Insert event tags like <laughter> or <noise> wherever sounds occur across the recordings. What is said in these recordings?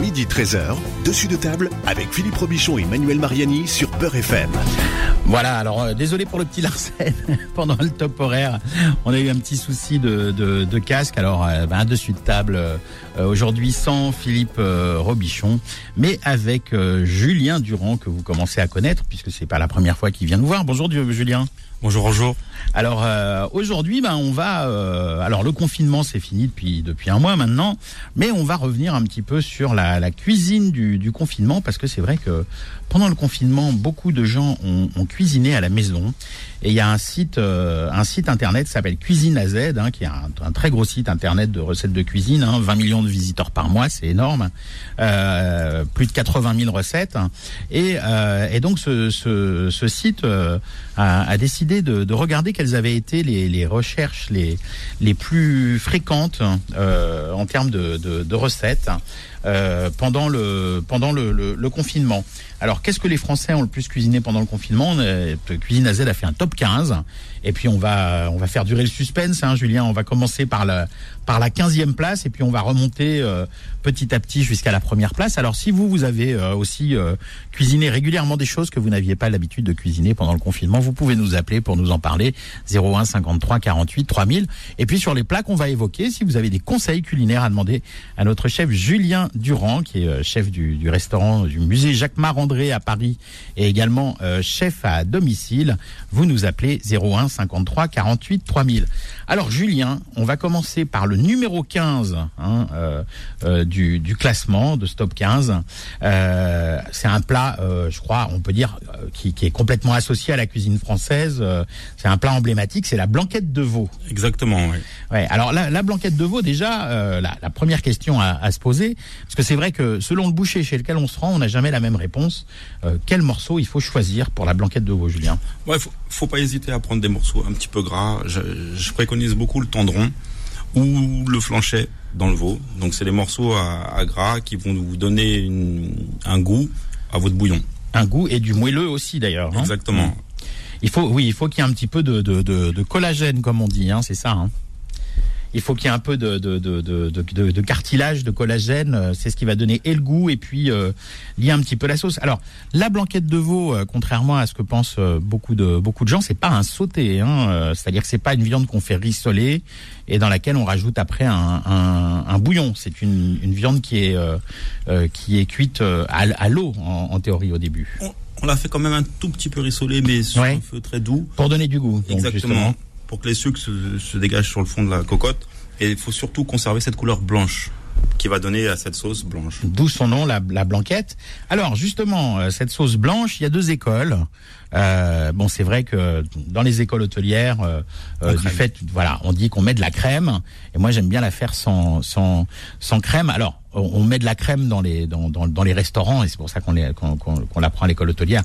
Midi 13h, dessus de table avec Philippe Robichon et Manuel Mariani sur Peur FM. Voilà, alors euh, désolé pour le petit Larsen <laughs> pendant le top horaire. On a eu un petit souci de, casque. Alors, euh, ben, dessus de table euh, aujourd'hui sans Philippe Robichon, mais avec Julien Durand que vous commencez à connaître puisque c'est pas la première fois qu'il vient nous voir. Bonjour Julien. Bonjour, bonjour. Alors euh, aujourd'hui, ben on va. euh, alors le confinement c'est fini depuis depuis un mois maintenant, mais on va revenir un petit peu sur la, la cuisine du, du confinement parce que c'est vrai que pendant le confinement, beaucoup de gens ont, ont cuisiné à la maison. Et il y a un site, euh, un site internet qui s'appelle Cuisine à Z, hein, qui est un, un très gros site internet de recettes de cuisine. Hein, 20 millions de visiteurs par mois, c'est énorme. Euh, plus de 80 000 recettes. Et, euh, et donc ce, ce, ce site euh, a, décidé de, de regarder quelles avaient été les, recherches les, les plus fréquentes euh, en termes de recettes euh, pendant le pendant le, le, le confinement. Alors, qu'est-ce que les Français ont le plus cuisiné pendant le confinement? On est- Cuisine AZ a fait un top 15. Et puis, on va, on va faire durer le suspense, hein, Julien. On va commencer par la, par la 15e place et puis on va remonter euh, petit à petit jusqu'à la première place. Alors, si vous, vous avez euh, aussi euh, cuisiné régulièrement des choses que vous n'aviez pas l'habitude de cuisiner pendant le confinement, vous pouvez nous appeler pour nous en parler. 01 53 48 3000. Et puis, sur les plats qu'on va évoquer, si vous avez des conseils culinaires à demander à notre chef Julien Durand, qui est euh, chef du, du restaurant du musée Jacques Marandré à Paris et également euh, chef à domicile, vous nous appelez 01 53 48 3000. Alors Julien, on va commencer par le numéro 15 hein, euh, euh, du, du classement de Stop 15. Euh, c'est un plat, euh, je crois, on peut dire, qui, qui est complètement associé à la cuisine française. Euh, c'est un plat emblématique, c'est la blanquette de veau. Exactement, oui. Ouais, alors la, la blanquette de veau, déjà, euh, la, la première question à, à se poser, parce que c'est vrai que selon le boucher chez lequel on se rend, on n'a jamais la même réponse. Euh, quel morceau il faut choisir pour la blanquette de veau, Julien Ouais, faut, faut pas hésiter à prendre des morceaux un petit peu gras. Je, je préconise beaucoup le tendron ou le flanchet dans le veau. Donc, c'est des morceaux à, à gras qui vont vous donner une- un goût à votre bouillon. Un goût et du moelleux aussi, d'ailleurs. hein. Exactement. Il faut, oui, il faut qu'il y ait un petit peu de, de, de, de collagène, comme on dit, hein, c'est ça. Hein. Il faut qu'il y ait un peu de, de, de, de, de, de- de cartilage, de collagène. euh, C'est ce qui va donner et le goût et puis euh, lier un petit peu la sauce. Alors, la blanquette de veau, euh, contrairement à ce que pensent euh, beaucoup de beaucoup de gens, c'est pas un sauté. Hein, euh, C'est-à-dire que c'est pas une viande qu'on fait rissoler et dans laquelle on rajoute après un, un, un bouillon. C'est une, une viande qui est euh, euh, qui est cuite à, à l'eau en, en théorie au début On, on l'a fait quand même un tout petit peu rissolé, mais sur Ouais. un feu très doux. pour donner du goût. Exactement. Pour que les sucres se, dégagent sur le fond de la cocotte. Et il faut surtout conserver cette couleur blanche qui va donner à cette sauce blanche. D'où son nom, la, la blanquette. Alors justement, euh, cette sauce blanche, il y a deux écoles. Euh, bon, c'est vrai que dans les écoles hôtelières, euh, euh, En du fait, voilà, on dit qu'on met de la crème, et moi j'aime bien la faire sans sans sans crème. Alors, on met de la crème dans les dans dans, dans les restaurants, et c'est pour ça qu'on les qu'on qu'on qu'on la prend à l'école hôtelière,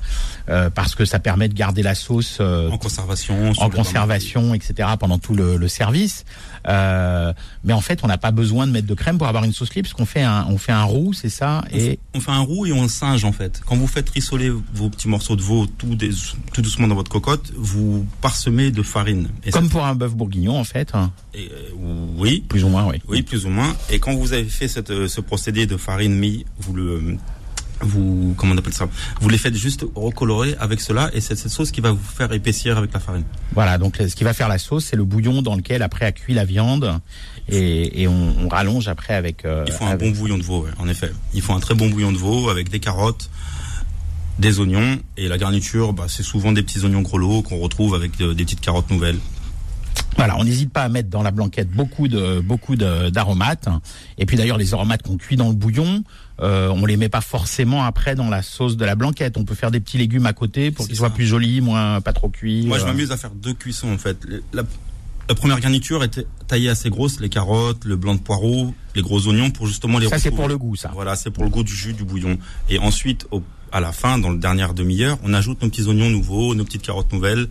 euh, parce que ça permet de garder la sauce euh, En conservation. en conservation, etc. pendant tout le, le service. Euh, mais en fait, on n'a pas besoin de mettre de crème pour avoir une sauce libre, parce qu'on fait un, on fait un roux, c'est ça, On fait- et on fait un roux et on le singe en fait. Quand vous faites rissoler vos petits morceaux de veau tout, des- tout doucement dans votre cocotte, vous parsemez de farine. Et comme pour un bœuf bourguignon, en fait, hein, et, euh, oui, plus ou moins, oui. oui, plus ou moins. Et quand vous avez fait cette, euh, ce procédé de farine mie, vous le vous comment on appelle ça? Vous les faites juste recolorer avec cela et c'est cette sauce qui va vous faire épaissir avec la farine. Voilà, donc ce qui va faire la sauce, c'est le bouillon dans lequel après a cuit la viande, et, et on, on rallonge après avec. euh, Il faut un avec- bon bouillon de veau, ouais, en effet. Il faut un très bon bouillon de veau avec des carottes, des oignons et la garniture, bah, c'est souvent des petits oignons grelots qu'on retrouve avec euh, des petites carottes nouvelles. Voilà, on n'hésite pas à mettre dans la blanquette beaucoup de beaucoup d'aromates. Et puis d'ailleurs, les aromates qu'on cuit dans le bouillon, euh, on les met pas forcément après dans la sauce de la blanquette. On peut faire des petits légumes à côté pour qu'ils soient plus jolis, moins pas trop cuits. Moi, je euh. m'amuse à faire deux cuissons en fait. La, la première garniture était taillée assez grosse, les carottes, le blanc de poireau, les gros oignons pour justement les Ça, c'est pour le goût, ça. Voilà, c'est pour le goût du jus du bouillon. Et ensuite, au, à la fin, dans le dernière demi-heure, on ajoute nos petits oignons nouveaux, nos petites carottes nouvelles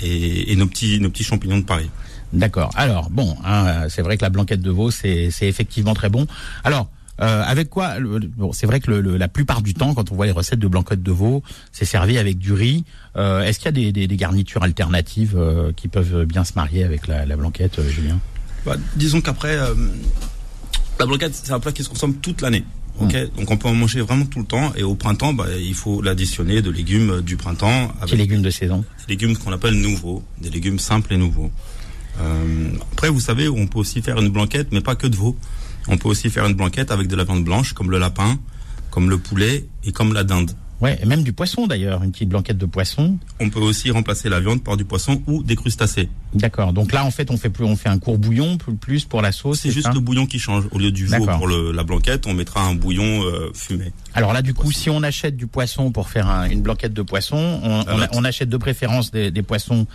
et, et nos petits nos petits champignons de Paris. D'accord. Alors, bon, hein, c'est vrai que la blanquette de veau, c'est c'est effectivement très bon. Alors, euh, avec quoi Bon, c'est vrai que le, le- la plupart du temps, quand on voit les recettes de blanquette de veau, c'est servi avec du riz. Euh, Est-ce qu'il y a des, des, des garnitures alternatives euh, qui peuvent bien se marier avec la, la blanquette, Julien? Bah, disons qu'après, euh, La blanquette, c'est un plat qui se consomme toute l'année. Ok, donc on peut en manger vraiment tout le temps. Et au printemps, bah, il faut l'additionner de légumes du printemps. Avec légumes de saison. Des légumes qu'on appelle nouveaux, des légumes simples et nouveaux. Euh, après, vous savez, on peut aussi faire une blanquette, mais pas que de veau. On peut aussi faire une blanquette avec de la viande blanche, comme le lapin, comme le poulet et comme la dinde. Ouais, et même du poisson d'ailleurs, une petite blanquette de poisson. On peut aussi remplacer la viande par du poisson ou des crustacés. D'accord. Donc là, en fait, on fait plus, on fait un court bouillon plus pour la sauce. C'est juste le bouillon qui change. Au lieu du veau pour la blanquette, on mettra un bouillon euh, fumé. Alors là, du coup, si on achète du poisson pour faire une blanquette de poisson, on, achète de préférence des, poissons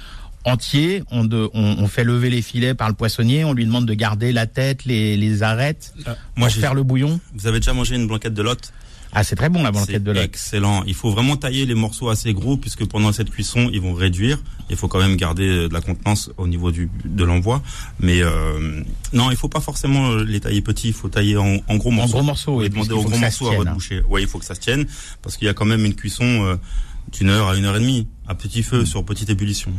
entiers. On, on, fait lever les filets par le poissonnier. On lui demande de garder la tête, les, les arêtes euh, pour faire le bouillon. Vous avez déjà mangé une blanquette de lotte? Ah, c'est très bon la blanquette de lait. Excellent. Il faut vraiment tailler les morceaux assez gros puisque pendant cette cuisson, ils vont réduire. Il faut quand même garder euh, de la contenance au niveau du de l'envoi. Mais euh, non, il faut pas forcément euh, les tailler petits. Il faut tailler en, gros morceaux. En gros morceaux. Et demander aux gros morceaux à votre boucher. Ouais, il faut que ça se tienne parce qu'il y a quand même une cuisson euh, d'une heure à une heure et demie à petit feu sur petite ébullition.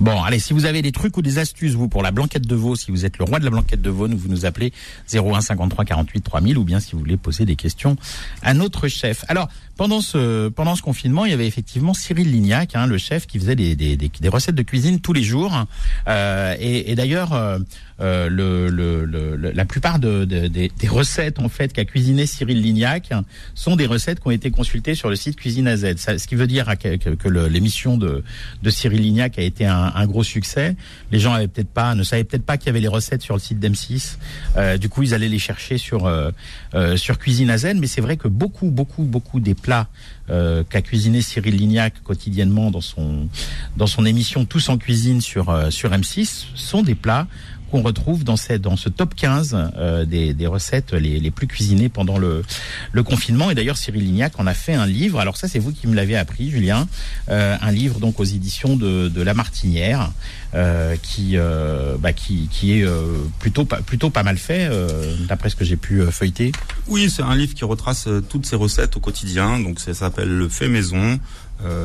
Bon, allez, si vous avez des trucs ou des astuces, vous, pour la blanquette de veau, si vous êtes le roi de la blanquette de veau, vous nous appelez 01 53 48 3000 ou bien si vous voulez poser des questions à notre chef. Alors, pendant ce, pendant ce confinement, il y avait effectivement Cyril Lignac, hein, le chef, qui faisait des, des, des, recettes de cuisine tous les jours. Euh, et, et d'ailleurs, euh, euh le, le, la plupart de, de, des, recettes en fait qu'a cuisiné Cyril Lignac sont des recettes qui ont été consultées sur le site Cuisine à Z. Ça, ce qui veut dire que, que, que l'émission de, de Cyril Lignac a été un, un gros succès. Les gens avaient peut-être pas, ne savaient peut-être pas qu'il y avait les recettes sur le site d'M6. Euh, du coup, ils allaient les chercher sur euh, euh sur Cuisine Z. Mais c'est vrai que beaucoup, beaucoup, beaucoup des plats euh, qu'a cuisiné Cyril Lignac quotidiennement dans son dans son émission Tous en cuisine sur euh, sur M6 sont des plats qu'on retrouve dans, cette, ce top 15 euh, des, recettes les, plus cuisinées pendant le, confinement. Et d'ailleurs, Cyril Lignac en a fait un livre. Alors ça, c'est vous qui me l'avez appris, Julien. Euh, un livre donc aux éditions de, La Martinière, euh, qui, bah, qui, est plutôt, plutôt pas mal fait, d'après ce que j'ai pu feuilleter. Oui, c'est un livre qui retrace toutes ces recettes au quotidien. Donc ça s'appelle Le fait maison.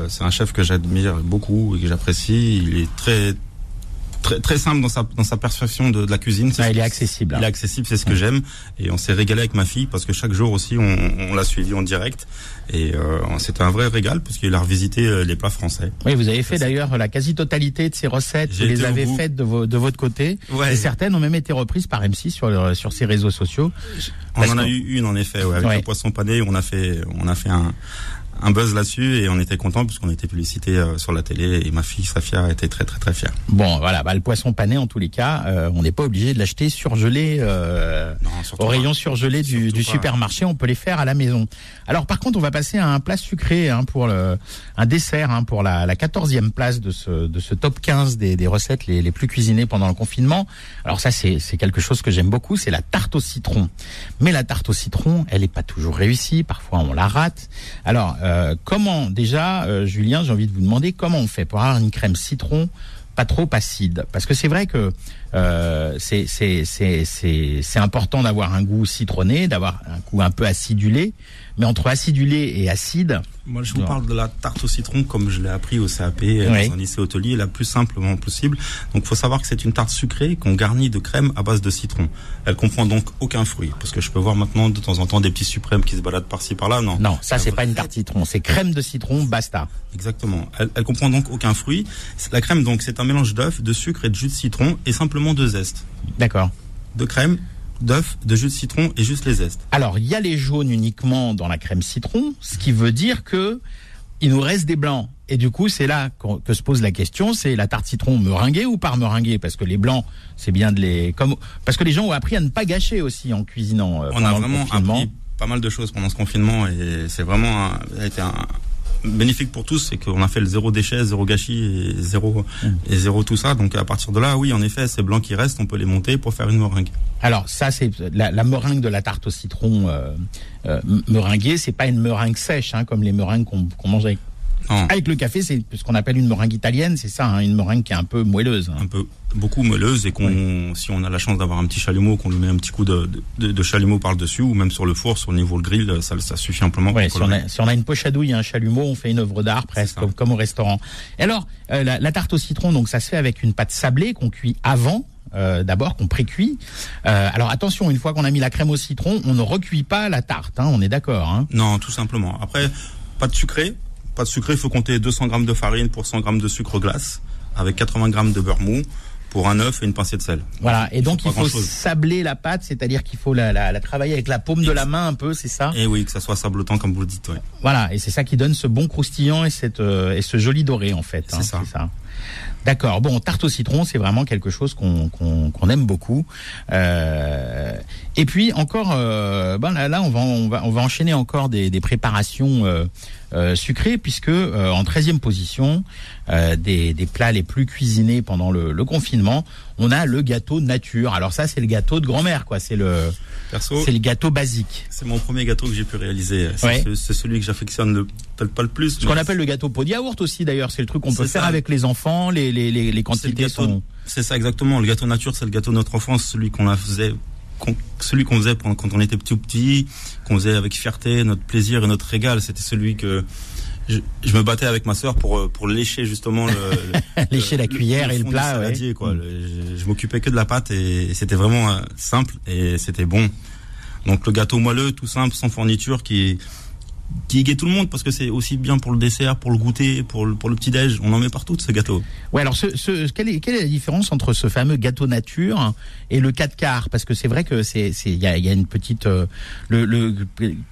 c'est un chef que j'admire beaucoup et que j'apprécie. Il est très très, très simple dans sa, dans sa perception de, de la cuisine. Ah, il est accessible. Il est accessible, c'est ce que j'aime. Et on s'est régalé avec ma fille parce que chaque jour aussi, on, on l'a suivi en direct. Et euh, c'était un vrai régal parce qu'il a revisité euh, les plats français. Oui, vous avez fait d'ailleurs la quasi-totalité de ces recettes. Vous les avez faites de, de votre côté. Ouais. Et certaines ont même été reprises par M6 sur, le, sur ses réseaux sociaux. On en a eu une en effet, ouais, avec le poisson pané. On a fait, on a fait un, un buzz là-dessus et on était content puisqu'on était publicité euh, sur la télé et ma fille Safia était très très très fière. Bon voilà, bah, le poisson pané en tous les cas, euh, on n'est pas obligé de l'acheter surgelé euh, au rayon surgelé du, du supermarché, on peut les faire à la maison. Alors par contre, on va passer à un plat sucré hein, pour le, un dessert hein, pour la, la 14e place de ce, de ce top 15 des, des recettes les, les plus cuisinées pendant le confinement. Alors ça c'est quelque chose que j'aime beaucoup, c'est la tarte au citron. Mais la tarte au citron, elle n'est pas toujours réussie, parfois on la rate. Alors euh, comment déjà, euh, Julien, j'ai envie de vous demander comment on fait pour avoir une crème citron pas trop acide? Parce que c'est vrai que euh, c'est important d'avoir un goût citronné, d'avoir un goût un peu acidulé. Mais entre acidulé et acide. Moi, je vous parle de la tarte au citron comme je l'ai appris au CAP euh, dans un lycée hôtelier, la plus simplement possible. Donc, il faut savoir que c'est une tarte sucrée qu'on garnit de crème à base de citron. Elle comprend donc aucun fruit, parce que je peux voir maintenant de temps en temps des petits suprêmes qui se baladent par-ci par-là. Non? Non, ça c'est pas une tarte citron, c'est crème de citron, basta. Exactement. Elle, elle comprend donc aucun fruit. La crème donc c'est un mélange d'œufs, de sucre et de jus de citron et simplement de zeste. D'accord. De crème d'œufs, de jus de citron et juste les zestes. Alors, il y a les jaunes uniquement dans la crème citron, ce qui veut dire que il nous reste des blancs. Et du coup, c'est là que se pose la question, c'est la tarte citron meringuée ou par meringuée? Parce que les blancs, c'est bien de les... Comme... Parce que les gens ont appris à ne pas gâcher aussi en cuisinant. Euh, On a vraiment appris pas mal de choses pendant ce confinement et c'est vraiment été un, bénéfique pour tous, c'est qu'on a fait le zéro déchet, zéro gâchis et zéro mm. et zéro tout ça. Donc à partir de là, oui, en effet, ces blancs qui restent, on peut les monter pour faire une meringue. Alors ça, c'est la, la, meringue de la tarte au citron euh, euh, meringuée. C'est pas une meringue sèche, hein, comme les meringues qu'on mange avec avec le café, c'est ce qu'on appelle une meringue italienne, c'est ça, hein, une meringue qui est un peu moelleuse. Hein. Un peu, beaucoup moelleuse et qu'on, si on a la chance d'avoir un petit chalumeau, qu'on lui met un petit coup de, de, de chalumeau par dessus ou même sur le four, sur le niveau le grill, ça, ça suffit amplement. Ouais, si, on a, si on a une poche à douille, un chalumeau, on fait une œuvre d'art presque comme, comme, au restaurant. Et alors, euh, la, la, tarte au citron, donc ça se fait avec une pâte sablée qu'on cuit avant euh, d'abord qu'on précuit. Euh, alors attention, une fois qu'on a mis la crème au citron, on ne recuit pas la tarte. Hein, on est d'accord. Hein non, tout simplement. Après, pas de sucré. Pas de sucré, il faut compter 200 grammes de farine pour 100 grammes de sucre glace, avec 80 grammes de beurre mou pour un œuf et une pincée de sel. Voilà, et donc il faut, sabler la pâte, c'est-à-dire qu'il faut la, la, la, travailler avec la paume de la main un peu, c'est ça? Et oui, que ça soit sablotant comme vous le dites. Ouais. Voilà, et c'est ça qui donne ce bon croustillant et, cette, euh, et ce joli doré en fait. C'est hein, ça. D'accord. Bon, tarte au citron, c'est vraiment quelque chose qu'on aime beaucoup. Euh, et puis encore, euh, ben là, là, on va on va on va enchaîner encore des, des préparations euh, euh sucrées puisque euh, en 13e position des, des plats les plus cuisinés pendant le, le confinement, on a le gâteau nature. Alors ça, c'est le gâteau de grand-mère, quoi. C'est le c'est le gâteau basique. C'est mon premier gâteau que j'ai pu réaliser. C'est celui que j'affectionne le peut-être pas le plus. Ce qu'on appelle le gâteau pot de yaourt aussi d'ailleurs, c'est le truc qu'on peut faire avec les enfants, les les les, les quantités sont. C'est ça exactement. Le gâteau nature, c'est le gâteau de notre enfance, celui qu'on faisait celui qu'on faisait quand on était petit ou petit, qu'on faisait avec fierté, notre plaisir et notre régal, c'était celui que je, me battais avec ma sœur pour pour lécher justement le, <laughs> lécher la cuillère et le plat. quoi. Mm. je, m'occupais que de la pâte et, c'était vraiment euh, simple et c'était bon. Donc le gâteau moelleux, tout simple, sans fourniture, qui qui égaye tout le monde parce que c'est aussi bien pour le dessert, pour le goûter, pour le, pour le petit déj. On en met partout de ce gâteau. Ouais, alors ce, ce, quelle, est, quelle est la différence entre ce fameux gâteau nature et le 4 quarts? Parce que c'est vrai que c'est il y a, y a, une petite euh, le, le,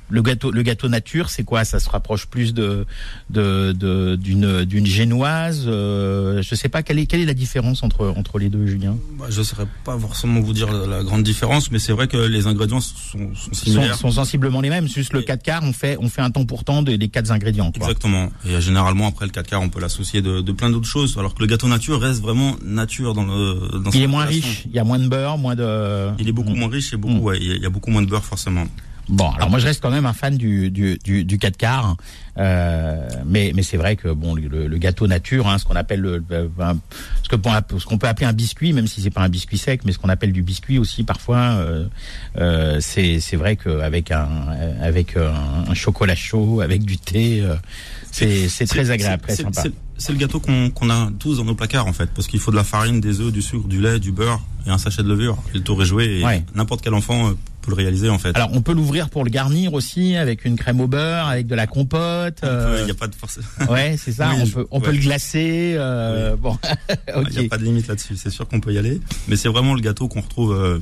le gâteau le gâteau nature, c'est quoi? Ça se rapproche plus de de d'une d'une génoise. Euh, je sais pas quelle est quelle est la différence entre entre les deux, Julien? Bah, Je ne saurais pas forcément vous dire la, grande différence, mais c'est vrai que les ingrédients sont, sont similaires. Sont, sensiblement les mêmes. Juste le 4 quarts, on fait on fait un temps pour temps des, des quatre ingrédients. Quoi. Exactement. Et généralement après le 4 quarts, on peut l'associer de, de plein d'autres choses. Alors que le gâteau nature reste vraiment nature dans le. Dans il est moins riche. Il y a moins de beurre, moins de. Il est beaucoup mm. moins riche et beaucoup. Mm. Ouais, il y a beaucoup moins de beurre forcément. Bon, alors moi je reste quand même un fan du du du, du 4 quarts, euh, mais mais c'est vrai que bon le, le gâteau nature, hein, ce qu'on appelle le, ce que ce qu'on peut appeler un biscuit, même si c'est pas un biscuit sec, mais ce qu'on appelle du biscuit aussi parfois, euh, euh, c'est c'est vrai qu'avec un avec un, un, chocolat chaud, avec du thé, euh, c'est c'est très agréable, très sympa. C'est le gâteau qu'on qu'on a tous dans nos placards en fait, parce qu'il faut de la farine, des œufs, du sucre, du lait, du beurre et un sachet de levure. Et le tour est joué. Et n'importe quel enfant euh, peut le réaliser en fait. Alors on peut l'ouvrir pour le garnir aussi avec une crème au beurre, avec de la compote. Euh, il n'y a pas de force. <laughs> Ouais, c'est ça. on peut on peut le glacer. Euh, bon, <laughs> il n'y a pas de limite là-dessus. C'est sûr qu'on peut y aller, mais c'est vraiment le gâteau qu'on retrouve. Euh,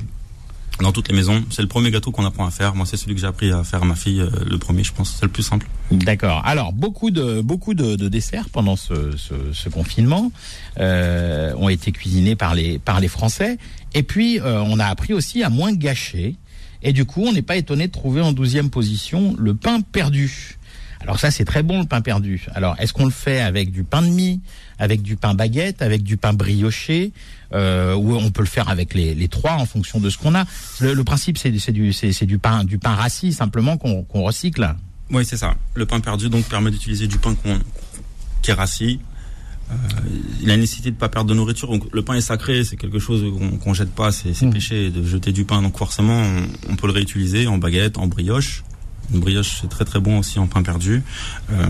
dans toutes les maisons. C'est le premier gâteau qu'on apprend à faire. Moi, c'est celui que j'ai appris à faire à ma fille, euh, le premier, je pense. C'est le plus simple. D'accord. Alors, beaucoup de beaucoup de, de desserts pendant ce, ce, ce confinement euh, ont été cuisinés par les par les Français. Et puis, euh, on a appris aussi à moins gâcher. Et du coup, on n'est pas étonné de trouver en douzième position le pain perdu. Alors ça, c'est très bon le pain perdu. Alors, est-ce qu'on le fait avec du pain de mie, avec du pain baguette, avec du pain brioché, euh, ou on peut le faire avec les, trois en fonction de ce qu'on a? Le, principe, c'est du, du pain, du pain rassis simplement qu'on recycle. Oui, c'est ça. Le pain perdu donc permet d'utiliser du pain qui est rassis, euh, il a nécessité de pas perdre de nourriture. Donc le pain est sacré, c'est quelque chose qu'on qu jette pas, c'est mmh. péché de jeter du pain. Donc forcément, on, on, peut le réutiliser en baguette, en brioche. Une brioche, c'est très très bon aussi en pain perdu. Euh,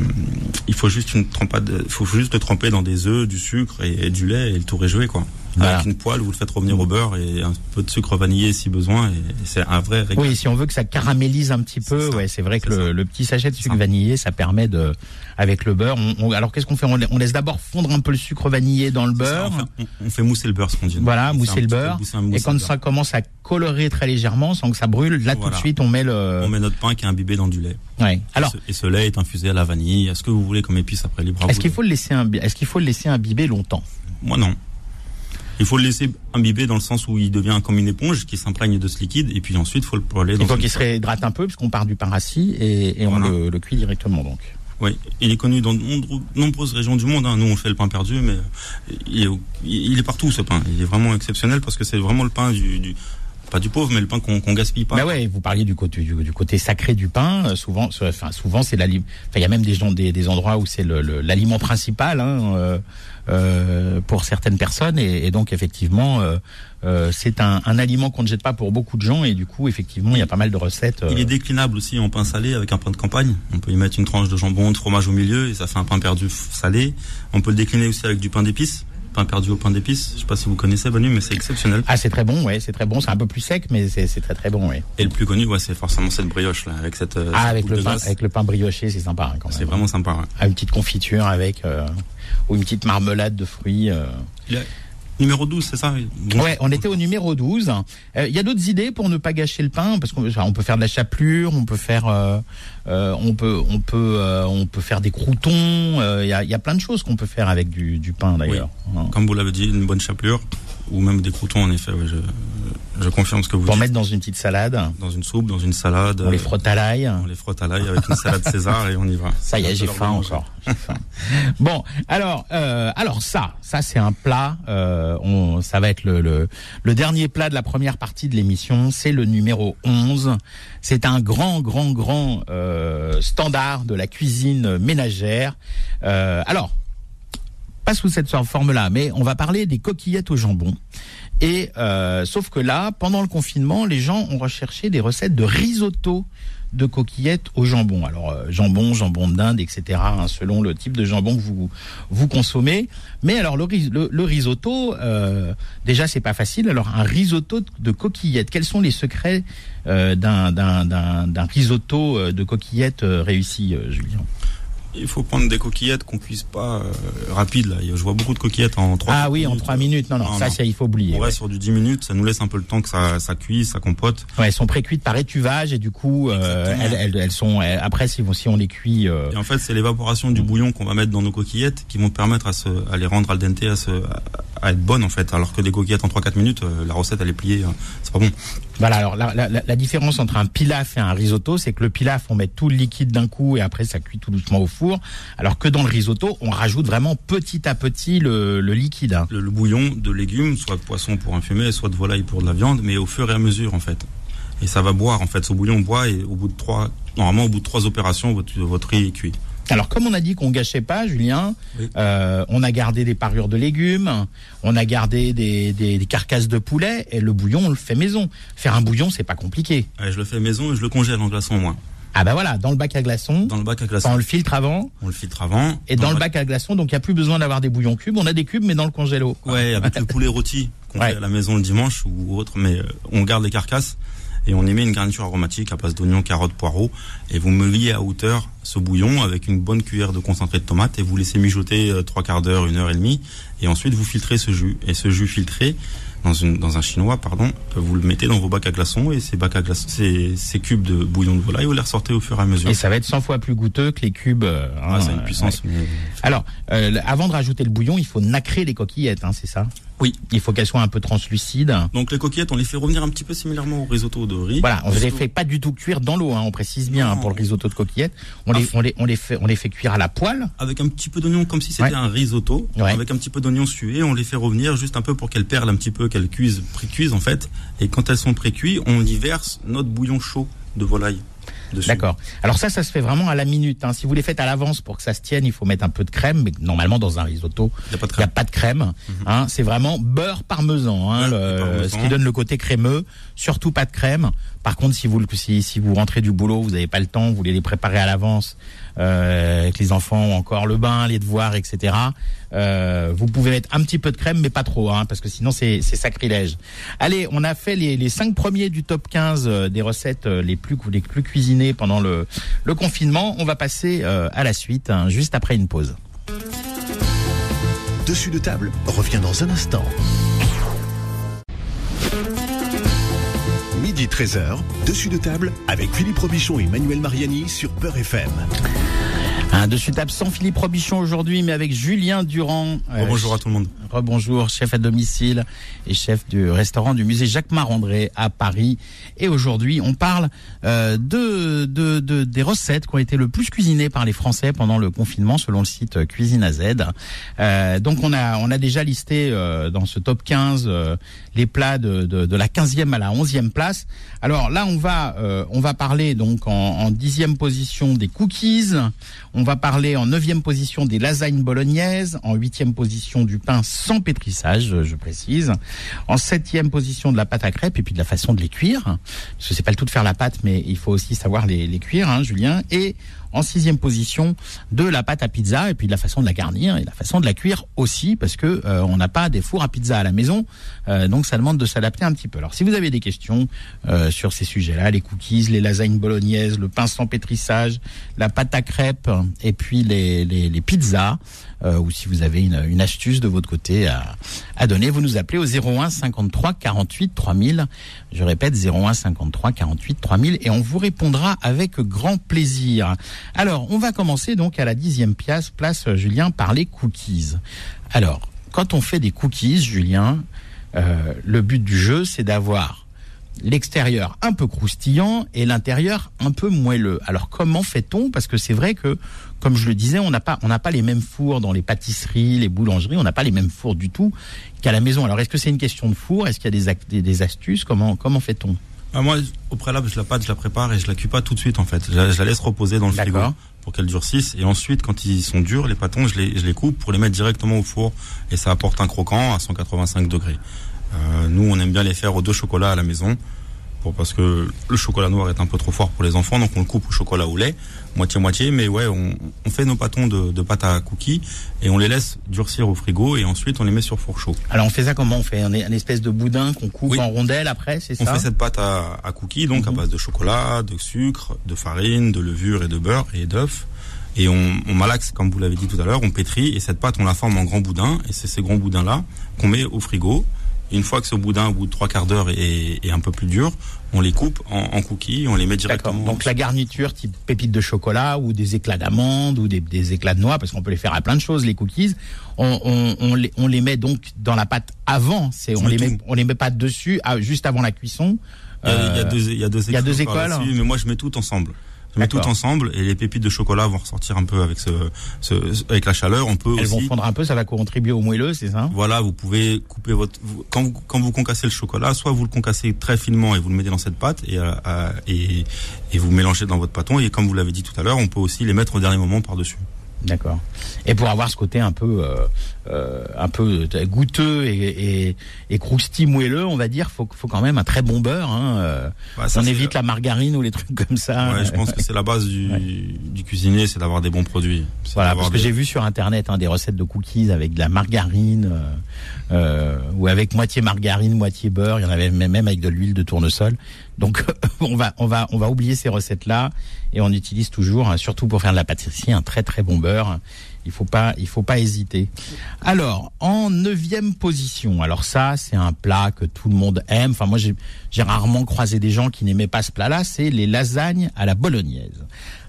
il faut juste une trempade, faut juste le tremper dans des œufs, du sucre et, et du lait et le tour est joué quoi. Voilà. Avec une poêle, vous le faites revenir au beurre et un peu de sucre vanillé si besoin. Et, c'est un vrai régal. Oui, si on veut que ça caramélise un petit peu, ouais, c'est vrai que le, le, petit sachet de sucre vanillé, ça permet de, avec le beurre. On, on, alors qu'est-ce qu'on fait? On, laisse d'abord fondre un peu le sucre vanillé dans le beurre. Ça, on, fait, on, fait, mousser le beurre, ce qu'on dit. Voilà, mousser le beurre. et quand ça commence à colorer très légèrement, sans que ça brûle, là voilà. tout de suite, on met le. On met notre pain qui est imbibé dans du lait. Ouais. Alors. Et ce, et ce lait est infusé à la vanille. Est-ce que vous voulez comme épice après libre Est-ce qu'il faut le laisser, est-ce qu'il faut le laisser imbiber longtemps? Moi non. Il faut le laisser imbiber dans le sens où il devient comme une éponge qui s'imprègne de ce liquide et puis ensuite il faut le poêler. Il faut qu'il se réhydrate un peu puisqu'on part du pain rassis et, et voilà. on le, le, cuit directement donc. Oui, il est connu dans de nombreuses régions du monde. Hein. Nous, on fait le pain perdu, mais il est, il est, partout ce pain. Il est vraiment exceptionnel parce que c'est vraiment le pain du, du pas du pauvre, mais le pain qu'on qu gaspille pas. Bah ouais, vous parliez du côté du, du côté sacré du pain. Euh, souvent, enfin souvent c'est l'aliment. Enfin, il y a même des gens des, des endroits où c'est l'aliment principal. Hein, euh, euh, pour certaines personnes et, et donc effectivement c'est un, un, aliment qu'on ne jette pas pour beaucoup de gens et du coup effectivement il y a pas mal de recettes. Il est déclinable aussi en pain salé avec un pain de campagne. On peut y mettre une tranche de jambon, de fromage au milieu et ça fait un pain perdu salé. On peut le décliner aussi avec du pain d'épices pain perdu au pain d'épices. Je sais pas si vous connaissez, Banu, mais c'est exceptionnel. Ah, c'est très bon, ouais, c'est très bon. C'est un peu plus sec, mais c'est très très bon, ouais. Et le plus connu, ouais, c'est forcément cette brioche là, avec cette. euh, Ah, avec le pain, avec le pain brioché, c'est sympa hein, quand même. C'est vraiment sympa. ouais. Ah, une petite confiture avec euh, ou une petite marmelade de fruits. euh. Il Numéro 12, c'est ça? Bon. Ouais, on était au numéro 12. Euh, Il y a d'autres idées pour ne pas gâcher le pain? Parce qu'on peut faire de la chapelure, on peut faire euh, euh, on peut on peut euh, on peut faire des croutons, euh, il y, a, il y a plein de choses qu'on peut faire avec du, du pain d'ailleurs. Hein. Comme vous l'avez dit, une bonne chapelure ou même des croutons en effet. Ouais, je, je confirme ce que vous Pour dites. mettre dans une petite salade, Dans une soupe, dans une salade. on les euh, frotte à l'ail. on les frotte à l'ail avec une salade <laughs> César et on y va. Ça y est, j'ai faim bon, encore. Faim. Bon, alors, euh, alors ça, ça c'est un plat. Euh, on, ça va être le, le, le dernier plat de la première partie de l'émission. C'est le numéro 11. C'est un grand, grand, grand euh, standard de la cuisine ménagère. Euh, alors, pas sous cette forme-là, mais on va parler des coquillettes au jambon. Et euh, sauf que là, pendant le confinement, les gens ont recherché des recettes de risotto de coquillettes au jambon. Alors euh, jambon, jambon d'Inde, etc. hein, selon le type de jambon que vous vous consommez. Mais alors le, le, risotto, euh, déjà c'est pas facile. Alors un risotto de coquillettes, quels sont les secrets euh, d'un risotto euh, de coquillettes euh, réussi, Julien? Il faut prendre des coquillettes qu'on cuise pas euh, rapide là. Je vois beaucoup de coquillettes en 3 Ah oui, en trois minutes. Non, non, Non, ça, non. ça, il faut oublier. On ouais. sur du 10 minutes, ça nous laisse un peu le temps que ça, ça cuise, ça compote. Ouais, elles sont précuites par étuvage et du coup, euh, elles, elles, elles sont. elles- après, si, si on les cuit, euh, Et en fait, c'est l'évaporation du bouillon qu'on va mettre dans nos coquillettes qui vont permettre à, se, à les rendre al dente, à, se, à, à être bonnes en fait. Alors que des coquillettes en 3-4 minutes, euh, la recette elle est pliée, hein. c'est pas bon. voilà. Alors la, la, la- la différence entre un pilaf et un risotto, c'est que le pilaf, on met tout le liquide d'un coup et après ça cuit tout doucement au four, alors que dans le risotto, on rajoute vraiment petit à petit le, le liquide. hein. Le, le bouillon de légumes, soit de poisson pour infumer, soit de volaille pour de la viande, mais au fur et à mesure en fait. Et ça va boire en fait. Ce bouillon boit et au bout de trois, normalement au bout de trois opérations, votre, votre riz est cuit. Alors comme on a dit qu'on gâchait pas, Julien, Oui. euh, on a gardé des parures de légumes, on a gardé des, des, des carcasses de poulet et le bouillon, on le fait maison. Faire un bouillon, c'est pas compliqué. Ouais, je le fais maison et je le congèle en glaçon moi. Ah bah voilà, dans le bac à glaçons, Dans le bac à on glaçons, le filtre avant. on le filtre avant. Et dans, le bac à glaçons, donc il n'y a plus besoin d'avoir des bouillons cubes. On a des cubes, mais dans le congélo. Ouais, avec le poulet rôti qu'on Ouais. fait à la maison le dimanche ou autre, mais euh, on garde les carcasses et on y met une garniture aromatique à base d'oignons, carottes, poireaux et vous meuliez à hauteur ce bouillon avec une bonne cuillère de concentré de tomate et vous laissez mijoter euh, trois quarts d'heure, une heure et demie et ensuite vous filtrez ce jus et ce jus filtré dans, une, dans un chinois, pardon, vous le mettez dans vos bacs à glaçons et ces bacs à glaçons, ces, ces cubes de bouillon de volaille, vous les ressortez au fur et à mesure. Et ça va être 100 fois plus goûteux que les cubes. euh, Ah, hein, c'est une euh, puissance. ouais. mais- Alors, euh, avant de rajouter le bouillon, il faut nacrer les coquillettes, hein, c'est ça? Oui. Il faut qu'elles soient un peu translucides. Donc les coquillettes, on les fait revenir un petit peu similairement au risotto de riz. Voilà, on ne les fait pas du tout cuire dans l'eau, hein, on précise bien hein, pour le risotto de coquillettes. On les, on les, on les fait, on les fait cuire à la poêle. avec un petit peu d'oignon comme si c'était Ouais. un risotto Ouais. avec un petit peu d'oignon sué on les fait revenir juste un peu pour qu'elles perlent un petit peu qu'elles cuisent pré-cuisent en fait et quand elles sont pré-cuites on y verse notre bouillon chaud de volaille dessus D'accord. Alors ça, ça se fait vraiment à la minute. Hein. Si vous les faites à l'avance pour que ça se tienne, il faut mettre un peu de crème. Mais normalement, dans un risotto, il y a pas de il n'y a crème pas de crème. hein. C'est vraiment beurre parmesan, hein, Beurre et le- parmesan. ce qui donne le côté crémeux. Surtout pas de crème. Par contre, si vous si, si vous rentrez du boulot, vous n'avez pas le temps, vous voulez les préparer à l'avance, euh, avec les enfants ont encore le bain, les devoirs, etc. Euh, vous pouvez mettre un petit peu de crème, mais pas trop, hein, parce que sinon c'est sacrilège. Allez, on a fait les, les cinq premiers du top 15 euh, des recettes euh, les plus les plus cuisinées pendant le confinement. On va passer euh, à la suite, hein, juste après une pause. Dessus de table revient dans un instant. Midi 13h, dessus de table avec Philippe Robichon et Manuel Mariani sur Peur FM. Un dessus de table sans Philippe Robichon aujourd'hui, mais avec Julien Durand. euh, bonjour à tout le monde Rebonjour, chef à domicile et chef du restaurant du musée Jacques Marandré à Paris. Et aujourd'hui, on parle euh, de, de, de- des recettes qui ont été le plus cuisinées par les Français pendant le confinement, selon le site Cuisine à Z. Euh, donc, on a, on a déjà listé euh, dans ce top 15 euh, les plats de, de, de la 15e à la 11e place. Alors là, on va, euh, on va parler donc en, en dixième position des cookies. On va parler en neuvième position des lasagnes bolognaises, en huitième position du pain sans pétrissage, je précise, en septième position de la pâte à crêpes et puis de la façon de les cuire. Parce que c'est pas le tout de faire la pâte, mais il faut aussi savoir les, les cuire, hein, Julien. Et en sixième position de la pâte à pizza et puis de la façon de la garnir et la façon de la cuire aussi parce que euh, on n'a pas des fours à pizza à la maison, euh, donc ça demande de s'adapter un petit peu. Alors si vous avez des questions euh, sur ces sujets-là, les cookies, les lasagnes bolognaises, le pain sans pétrissage, la pâte à crêpes et puis les, les, les pizzas, ou si vous avez une, une, astuce de votre côté à, à donner, vous nous appelez au 01 53 48 3000. Je répète 01 53 48 3000 et on vous répondra avec grand plaisir. Alors, on va commencer donc à la dixième place, place Julien, par les cookies. Alors, quand on fait des cookies, Julien, euh, le but du jeu, c'est d'avoir l'extérieur un peu croustillant et l'intérieur un peu moelleux. Alors comment fait-on? Parce que c'est vrai que, comme je le disais, on n'a pas, on n'a pas les mêmes fours dans les pâtisseries, les boulangeries, on n'a pas les mêmes fours du tout qu'à la maison. Alors est-ce que c'est une question de four Est-ce qu'il y a des, des astuces? Comment, comment fait-on? Ah, moi, au préalable, je la pâte, je la prépare et je la cuis pas tout de suite en fait. Je la, je la laisse reposer dans le frigo pour qu'elle durcisse. Et ensuite, quand ils sont durs, les pâtons, je les, je les coupe pour les mettre directement au four et ça apporte un croquant à 185 degrés. Euh, nous, on aime bien les faire au deux chocolats à la maison parce que le chocolat noir est un peu trop fort pour les enfants, donc on le coupe au chocolat au lait, moitié-moitié, mais ouais, on, on, fait nos pâtons de, de, pâte à cookies et on les laisse durcir au frigo et ensuite on les met sur four chaud. Alors on fait ça comment? On fait un, un espèce de boudin qu'on coupe oui. en rondelles après, c'est ça? On fait cette pâte à, à cookies, donc mm -hmm. à base de chocolat, de sucre, de farine, de levure et de beurre et d'œufs. Et on, on malaxe, comme vous l'avez dit tout à l'heure, on pétrit et cette pâte on la forme en grands boudins et c'est ces grands boudins là qu'on met au frigo une fois que ce boudin, au bout de trois quarts d'heure, est, est, un peu plus dur, on les coupe en, en cookies, on les met directement. Donc la garniture type pépites de chocolat ou des éclats d'amande ou des, des, éclats de noix, parce qu'on peut les faire à plein de choses, les cookies. On, on, on, les, on les met donc dans la pâte avant. C'est on les met, on les met pas dessus, à, juste avant la cuisson. Il y, a, il y a deux, il y a deux, il y a deux écoles. mais moi je mets tout ensemble. Je mets tout ensemble et les pépites de chocolat vont ressortir un peu avec ce, ce avec la chaleur. On peut Elles aussi, vont fondre un peu, ça va contribuer au moelleux, c'est ça? Voilà, vous pouvez couper votre quand vous, quand vous concassez le chocolat, soit vous le concassez très finement et vous le mettez dans cette pâte et euh, et, et vous mélangez dans votre pâton et comme vous l'avez dit tout à l'heure, on peut aussi les mettre au dernier moment par dessus. D'accord. Et pour avoir ce côté un peu, euh, euh, un peu goûteux et, et, et croustillant moelleux, on va dire, faut, faut quand même un très bon beurre. Hein. Euh, Ouais, ça, on évite la- la margarine ou les trucs comme ça. Ouais, je pense que c'est la base du, du cuisinier, c'est d'avoir des bons produits. Voilà, parce que j'ai vu sur internet hein, des recettes de cookies avec de la margarine euh, euh, ou avec moitié margarine, moitié beurre. Il y en avait même même avec de l'huile de tournesol. Donc <laughs> on va on va on va oublier ces recettes là et on utilise toujours, hein, surtout pour faire de la pâtisserie, un très très bon beurre. Il faut pas il faut pas hésiter. Alors en neuvième position, alors ça c'est un plat que tout le monde aime. Enfin moi j'ai rarement croisé des gens qui n'aimaient pas ce plat-là. C'est les lasagnes à la bolognaise.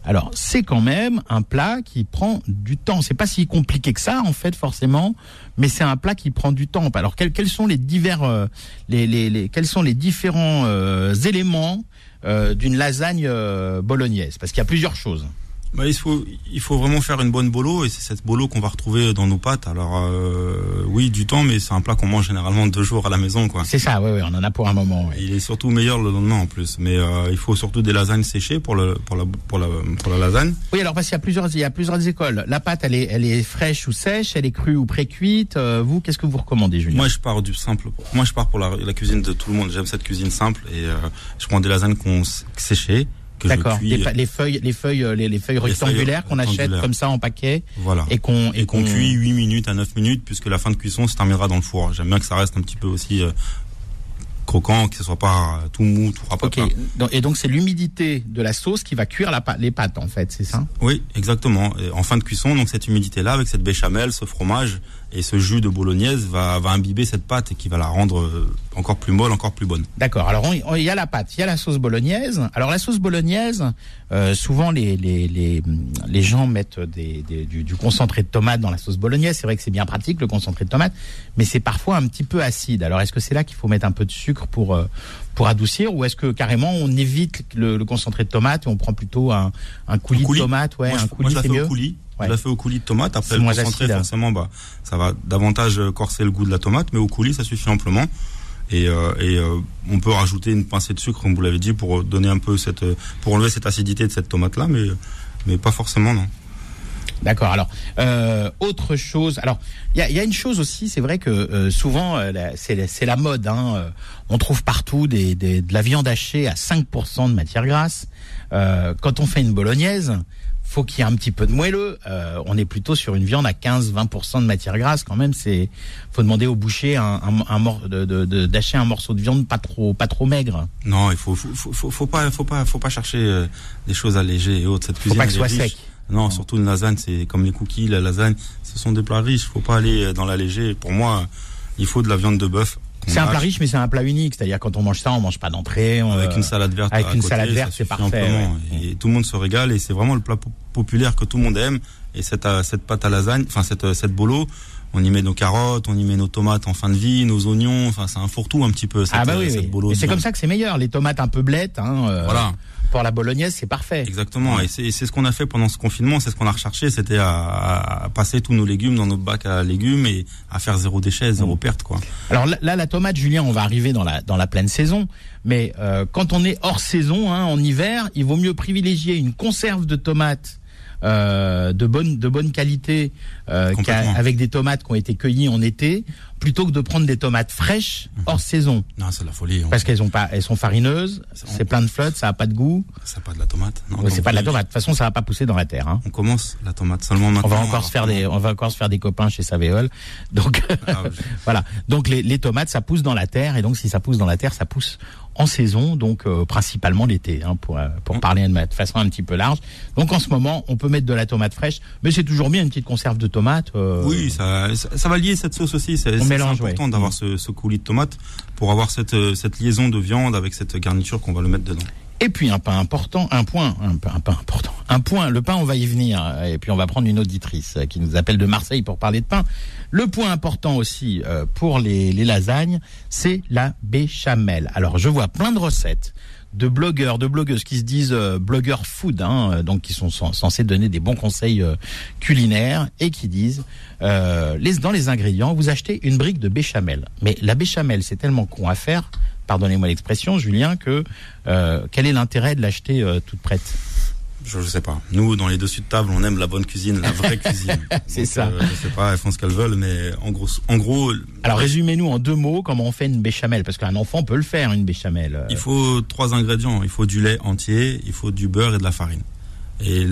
Alors, c'est quand même un plat qui prend du temps. C'est pas si compliqué que ça, en fait, forcément, mais c'est un plat qui prend du temps. Alors, quels, quels sont les divers, euh, les, les, les, quels sont les différents euh, éléments euh, d'une lasagne euh, bolognaise? Parce qu'il y a plusieurs choses. Bah, il faut il faut vraiment faire une bonne bolo et c'est cette bolo qu'on va retrouver dans nos pâtes. Alors euh, oui, du temps, mais c'est un plat qu'on mange généralement deux jours à la maison, quoi. C'est ça, oui, oui, on en a pour un moment. Oui. Il est surtout meilleur le lendemain en plus. Mais euh, il faut surtout des lasagnes séchées pour le pour la pour la pour la lasagne. Oui, alors parce qu'il y a plusieurs, il y a plusieurs écoles. La pâte, elle est, elle est fraîche ou sèche, elle est crue ou pré-cuite? Euh, vous, qu'est-ce que vous recommandez, Julien? Moi, je pars du simple. Moi, je pars pour la, la cuisine de tout le monde. J'aime cette cuisine simple et je prends des lasagnes qu'on séchées que je D'accord. cuis. Les, feuilles, les feuilles, euh, les, les feuilles Les feuilles rectangulaires qu'on achète comme ça en paquet Voilà. et qu'on et qu'on cuit 8 minutes à 9 minutes puisque la fin de cuisson se terminera dans le four. J'aime bien que ça reste un petit peu aussi euh, croquant, que ce soit pas tout mou, tout Ok. rapapin. Donc- Et donc c'est l'humidité de la sauce qui va cuire la pâte, les pâtes en fait, c'est ça? Oui, exactement. Et en fin de cuisson, donc cette humidité-là, avec cette béchamel, ce fromage et ce jus de bolognaise va, va imbiber cette pâte et qui va la rendre euh, encore plus molle, encore plus bonne. D'accord. Alors il y a la pâte, il y a la sauce bolognaise. Alors la sauce bolognaise, euh, souvent les, les, les, les gens mettent des, des- du, du concentré de tomate dans la sauce bolognaise. C'est vrai que c'est bien pratique le concentré de tomate, mais c'est parfois un petit peu acide. Alors est-ce que c'est là qu'il faut mettre un peu de sucre pour euh, pour adoucir, ou est-ce que carrément on évite le, le concentré de tomate et on prend plutôt un, un coulis, coulis. de tomate, ouais, moi, un je, coulis moi, je la fais mieux. au coulis. Ouais. La fais au coulis de tomate. Après, le concentré, acide, hein. forcément, bah, ça va davantage euh, corser le goût de la tomate, mais au coulis, ça suffit amplement. Et, euh, et euh, on peut rajouter une pincée de sucre, comme vous l'avez dit, pour donner un peu cette, euh, pour enlever cette acidité de cette tomate-là, mais, mais pas forcément, non. D'accord. Alors, euh, autre chose. Alors, il y a, y a, une chose aussi. C'est vrai que euh, souvent, euh, c'est la mode. Hein, euh, on trouve partout des, des, de la viande hachée à 5% de matière grasse. Euh, quand on fait une bolognaise, faut qu'il y ait un petit peu de moelleux. Euh, on est plutôt sur une viande à 15-20% de matière grasse quand même. C'est faut demander au boucher un, un, un mor de, d'acheter un morceau de viande pas trop pas trop maigre. Non, il faut faut, faut, faut pas faut pas faut pas chercher euh, des choses allégées et autres. Cette cuisine faut pas que ce soit riche. sec. Non, surtout une lasagne, c'est comme les cookies, la lasagne, ce sont des plats riches. Faut pas aller dans l'allégé. Pour moi, il faut de la viande de bœuf. C'est un plat riche, mais c'est un plat unique. C'est-à-dire quand on mange ça, on mange pas d'entrée. Avec euh, une salade verte. Avec une côté, salade verte, c'est parfait. Ouais. Et tout le monde se régale et c'est vraiment le plat populaire que tout le monde aime. Et cette, euh, cette pâte à lasagne, enfin cette, cette bolo, on y met nos carottes, on y met nos tomates en fin de vie, nos oignons. Enfin, c'est un fourre-tout un petit peu. Cette, ah bah oui, oui. c'est comme ça que c'est meilleur. Les tomates un peu blettes. Hein, euh, voilà. Pour la bolognaise, c'est parfait. Exactement. Et c'est ce qu'on a fait pendant ce confinement. C'est ce qu'on a recherché. C'était à, à, passer tous nos légumes dans nos bacs à légumes et à faire zéro déchet, zéro mmh. perte, quoi. Alors là, la tomate, Julien, on va arriver dans la dans la pleine saison. Mais euh, quand on est hors saison, hein, en hiver, il vaut mieux privilégier une conserve de tomates euh, de bonne de bonne qualité euh, avec des tomates qui ont été cueillies en été plutôt que de prendre des tomates fraîches hors saison. Non, c'est la folie. Parce qu'elles ont pas, elles sont farineuses, c'est plein de flotte, ça a pas de goût. C'est pas de la tomate. Non, c'est pas de la tomate. De toute façon, ça va pas pousser dans la terre. Hein. On commence la tomate seulement maintenant. On va encore se faire des, on va encore se faire des copains chez Savéol. Donc ah, <laughs> voilà. Donc les, les tomates, ça pousse dans la terre et donc si ça pousse dans la terre, ça pousse en saison, donc euh, principalement l'été, hein, pour euh, pour parler de façon un petit peu large. Donc en ce moment, on peut mettre de la tomate fraîche, mais c'est toujours bien une petite conserve de tomate. Euh... Oui, ça, ça, va lier cette sauce aussi. C'est important ouais. d'avoir ce, ce coulis de tomate pour avoir cette cette liaison de viande avec cette garniture qu'on va le mettre dedans. Et puis un pain important, un point, un pain, un pain important, un point. Le pain, on va y venir. Et puis on va prendre une auditrice qui nous appelle de Marseille pour parler de pain. Le point important aussi euh, pour les, lasagnes, c'est la béchamel. Alors je vois plein de recettes de blogueurs, de blogueuses qui se disent euh, blogueurs food, hein, donc qui sont censés donner des bons conseils euh, culinaires et qui disent euh, dans les ingrédients, vous achetez une brique de béchamel. Mais la béchamel, c'est tellement con à faire, pardonnez-moi l'expression, Julien, que euh, quel est l'intérêt de l'acheter euh, toute prête? Je ne sais pas. Nous, dans les dessus de table, on aime la bonne cuisine, la vraie <laughs> cuisine. c'est ça. Euh, je sais pas, elles font ce qu'elles veulent, mais en gros, en gros. Alors, résumez-nous en deux mots comment on fait une béchamel, parce qu'un enfant peut le faire, une béchamel. Il faut trois ingrédients. Il faut du lait entier, il faut du beurre et de la farine. Et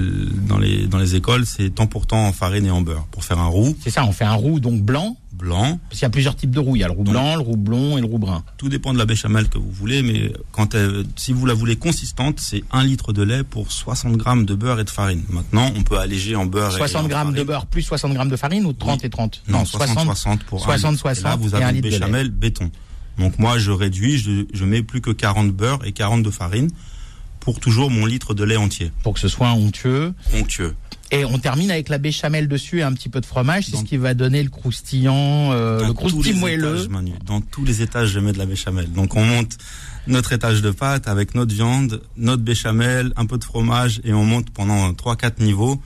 dans les dans les écoles, c'est temps pour temps en farine et en beurre pour faire un roux. C'est ça, on fait un roux donc blanc. Blanc. Parce qu'il y a plusieurs types de roux. Il y a le roux donc, blanc, le roux blond et le roux brun. Tout dépend de la béchamel que vous voulez, mais quand elle, si vous la voulez consistante, c'est un litre de lait pour 60 grammes de beurre et de farine. Maintenant, on peut alléger en beurre. 60 et grammes farine. de beurre plus 60 grammes de farine ou 30 oui. et 30 Non, non 60 60 pour 60 60. là, vous et avez un une béchamel béton. Donc moi, je réduis, je, je mets plus que 40 beurre et 40 de farine pour toujours mon litre de lait entier. Pour que ce soit onctueux. Onctueux. Et on termine avec la béchamel dessus et un petit peu de fromage. C'est ce qui va donner le croustillant, euh, le croustillant moelleux. Étages, Manu, dans tous les étages, je mets de la béchamel. Donc on monte notre étage de pâte avec notre viande, notre béchamel, un peu de fromage et on monte pendant 3-4 niveaux.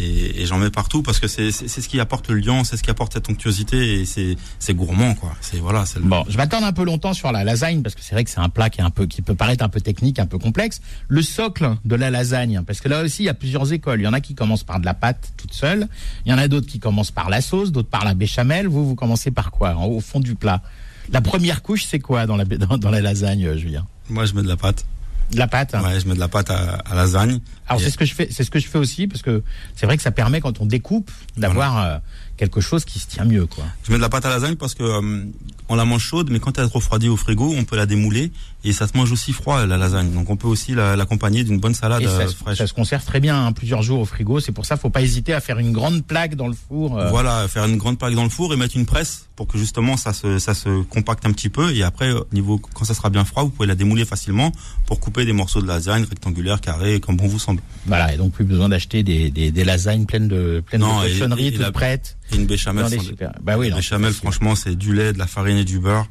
Et, et j'en mets partout parce que c'est ce qui apporte le lion, c'est ce qui apporte cette onctuosité et c'est gourmand quoi. C'est voilà. Le... Bon, je m'attends un peu longtemps sur la lasagne parce que c'est vrai que c'est un plat qui est un peu qui peut paraître un peu technique, un peu complexe. Le socle de la lasagne, parce que là aussi il y a plusieurs écoles. Il y en a qui commencent par de la pâte toute seule, il y en a d'autres qui commencent par la sauce, d'autres par la béchamel. Vous vous commencez par quoi en, Au fond du plat? La première couche c'est quoi dans la dans, dans la lasagne, Julien? Moi je mets de la pâte. De la pâte. Ouais, je mets de la pâte à, à lasagne. Alors c'est ce que je fais, c'est ce que je fais aussi parce que c'est vrai que ça permet quand on découpe d'avoir voilà. euh, quelque chose qui se tient mieux quoi. Je mets de la pâte à lasagne parce que euh, on la mange chaude, mais quand elle est refroidie au frigo, on peut la démouler et ça se mange aussi froid la lasagne. Donc on peut aussi l'accompagner d'une bonne salade et ça, euh, fraîche. Ça se conserve très bien hein, plusieurs jours au frigo. C'est pour ça faut pas hésiter à faire une grande plaque dans le four. Euh... Voilà, faire une grande plaque dans le four et mettre une presse pour que justement ça se ça se compacte un petit peu et après niveau quand ça sera bien froid, vous pouvez la démouler facilement pour couper des morceaux de lasagne rectangulaires, carrés, comme bon vous semble. Voilà, et donc plus besoin d'acheter des, des, des, lasagnes pleines de pleines non, de cochonneries toutes prêtes. Et une béchamel, super... bah oui, non, béchamel franchement c'est du lait, de la farine et du beurre.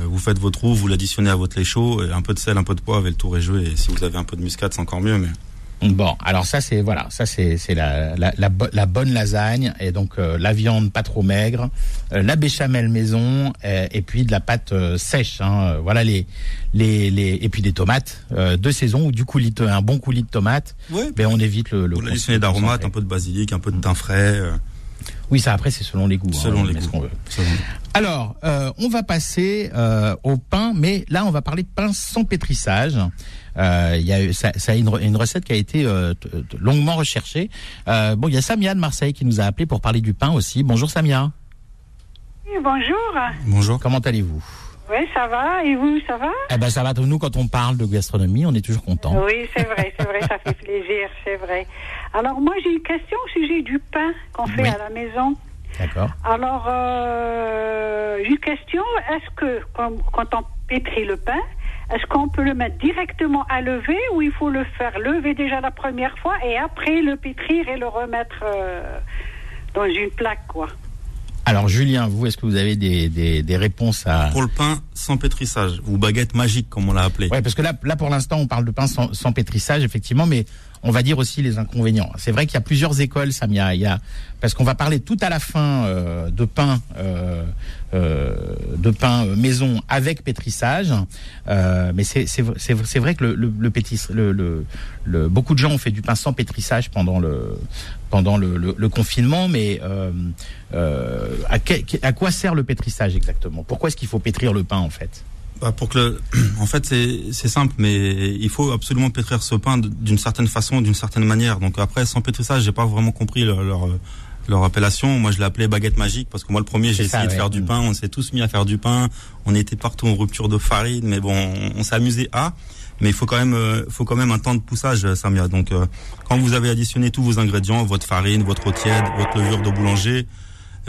Euh, vous faites votre roux, vous l'additionnez à votre lait chaud, et un peu de sel, un peu de poivre et le tour est joué. Et si vous avez un peu de muscade, c'est encore mieux. Mais Bon, alors ça c'est voilà, ça c'est la, la, la, la, bonne lasagne et donc euh, la viande pas trop maigre, euh, la béchamel maison euh, et puis de la pâte sèche. Hein, voilà les les les et puis des tomates de saison ou du coulis de, un bon coulis de tomates. Ouais. Ben on évite le. le Vous l'additionnez d'aromates, un peu de basilic, un peu de thym frais. Oui, ça après c'est selon les goûts. Selon hein, les goûts. veut. Alors, euh, on va passer euh, au pain, mais là on va parler de pain sans pétrissage. Euh, il y a ça, ça a une, une, recette qui a été euh, longuement recherchée. Euh, bon, il y a Samia de Marseille qui nous a appelé pour parler du pain aussi. Bonjour Samia. Oui, bonjour. Bonjour. Comment allez-vous? Oui, ça va. Et vous, ça va? Eh ben ça va. Nous, quand on parle de gastronomie, on est toujours content. Oui, c'est vrai, c'est vrai, ça fait plaisir, c'est vrai. Alors moi, j'ai une question au sujet du pain qu'on fait Oui. à la maison. D'accord. Alors, euh, j'ai une question. Est-ce que quand, quand on pétrit le pain, est-ce qu'on peut le mettre directement à lever ou il faut le faire lever déjà la première fois et après le pétrir et le remettre euh, dans une plaque, quoi? Alors Julien, vous, est-ce que vous avez des, des, des réponses à Pour le pain sans pétrissage, ou baguette magique comme on l'a appelé. Ouais, parce que là, là pour l'instant, on parle de pain sans, sans pétrissage, effectivement, mais on va dire aussi les inconvénients. C'est vrai qu'il y a plusieurs écoles, Samia. Il y a parce qu'on va parler tout à la fin euh, de pain, euh, euh, de pain maison avec pétrissage. Euh, mais c'est vrai que le le, le, pétris, le, le, beaucoup de gens ont fait du pain sans pétrissage pendant le pendant le, confinement. Mais euh, euh, à, à quoi sert le pétrissage exactement? Pourquoi est-ce qu'il faut pétrir le pain en fait? Bah pour que le... <clears throat> en fait c'est c'est simple mais il faut absolument pétrir ce pain d'une certaine façon d'une certaine manière. Donc après sans pétrissage j'ai pas vraiment compris leur, leur leur appellation. Moi je l'ai appelé baguette magique parce que moi le premier j'ai essayé ça, de ouais. faire du pain. On s'est tous mis à faire du pain. On était partout en rupture de farine mais bon on, on s'est amusé à. Mais il faut quand même euh, faut quand même un temps de poussage Samia. Donc euh, quand vous avez additionné tous vos ingrédients votre farine votre eau tiède votre levure de boulanger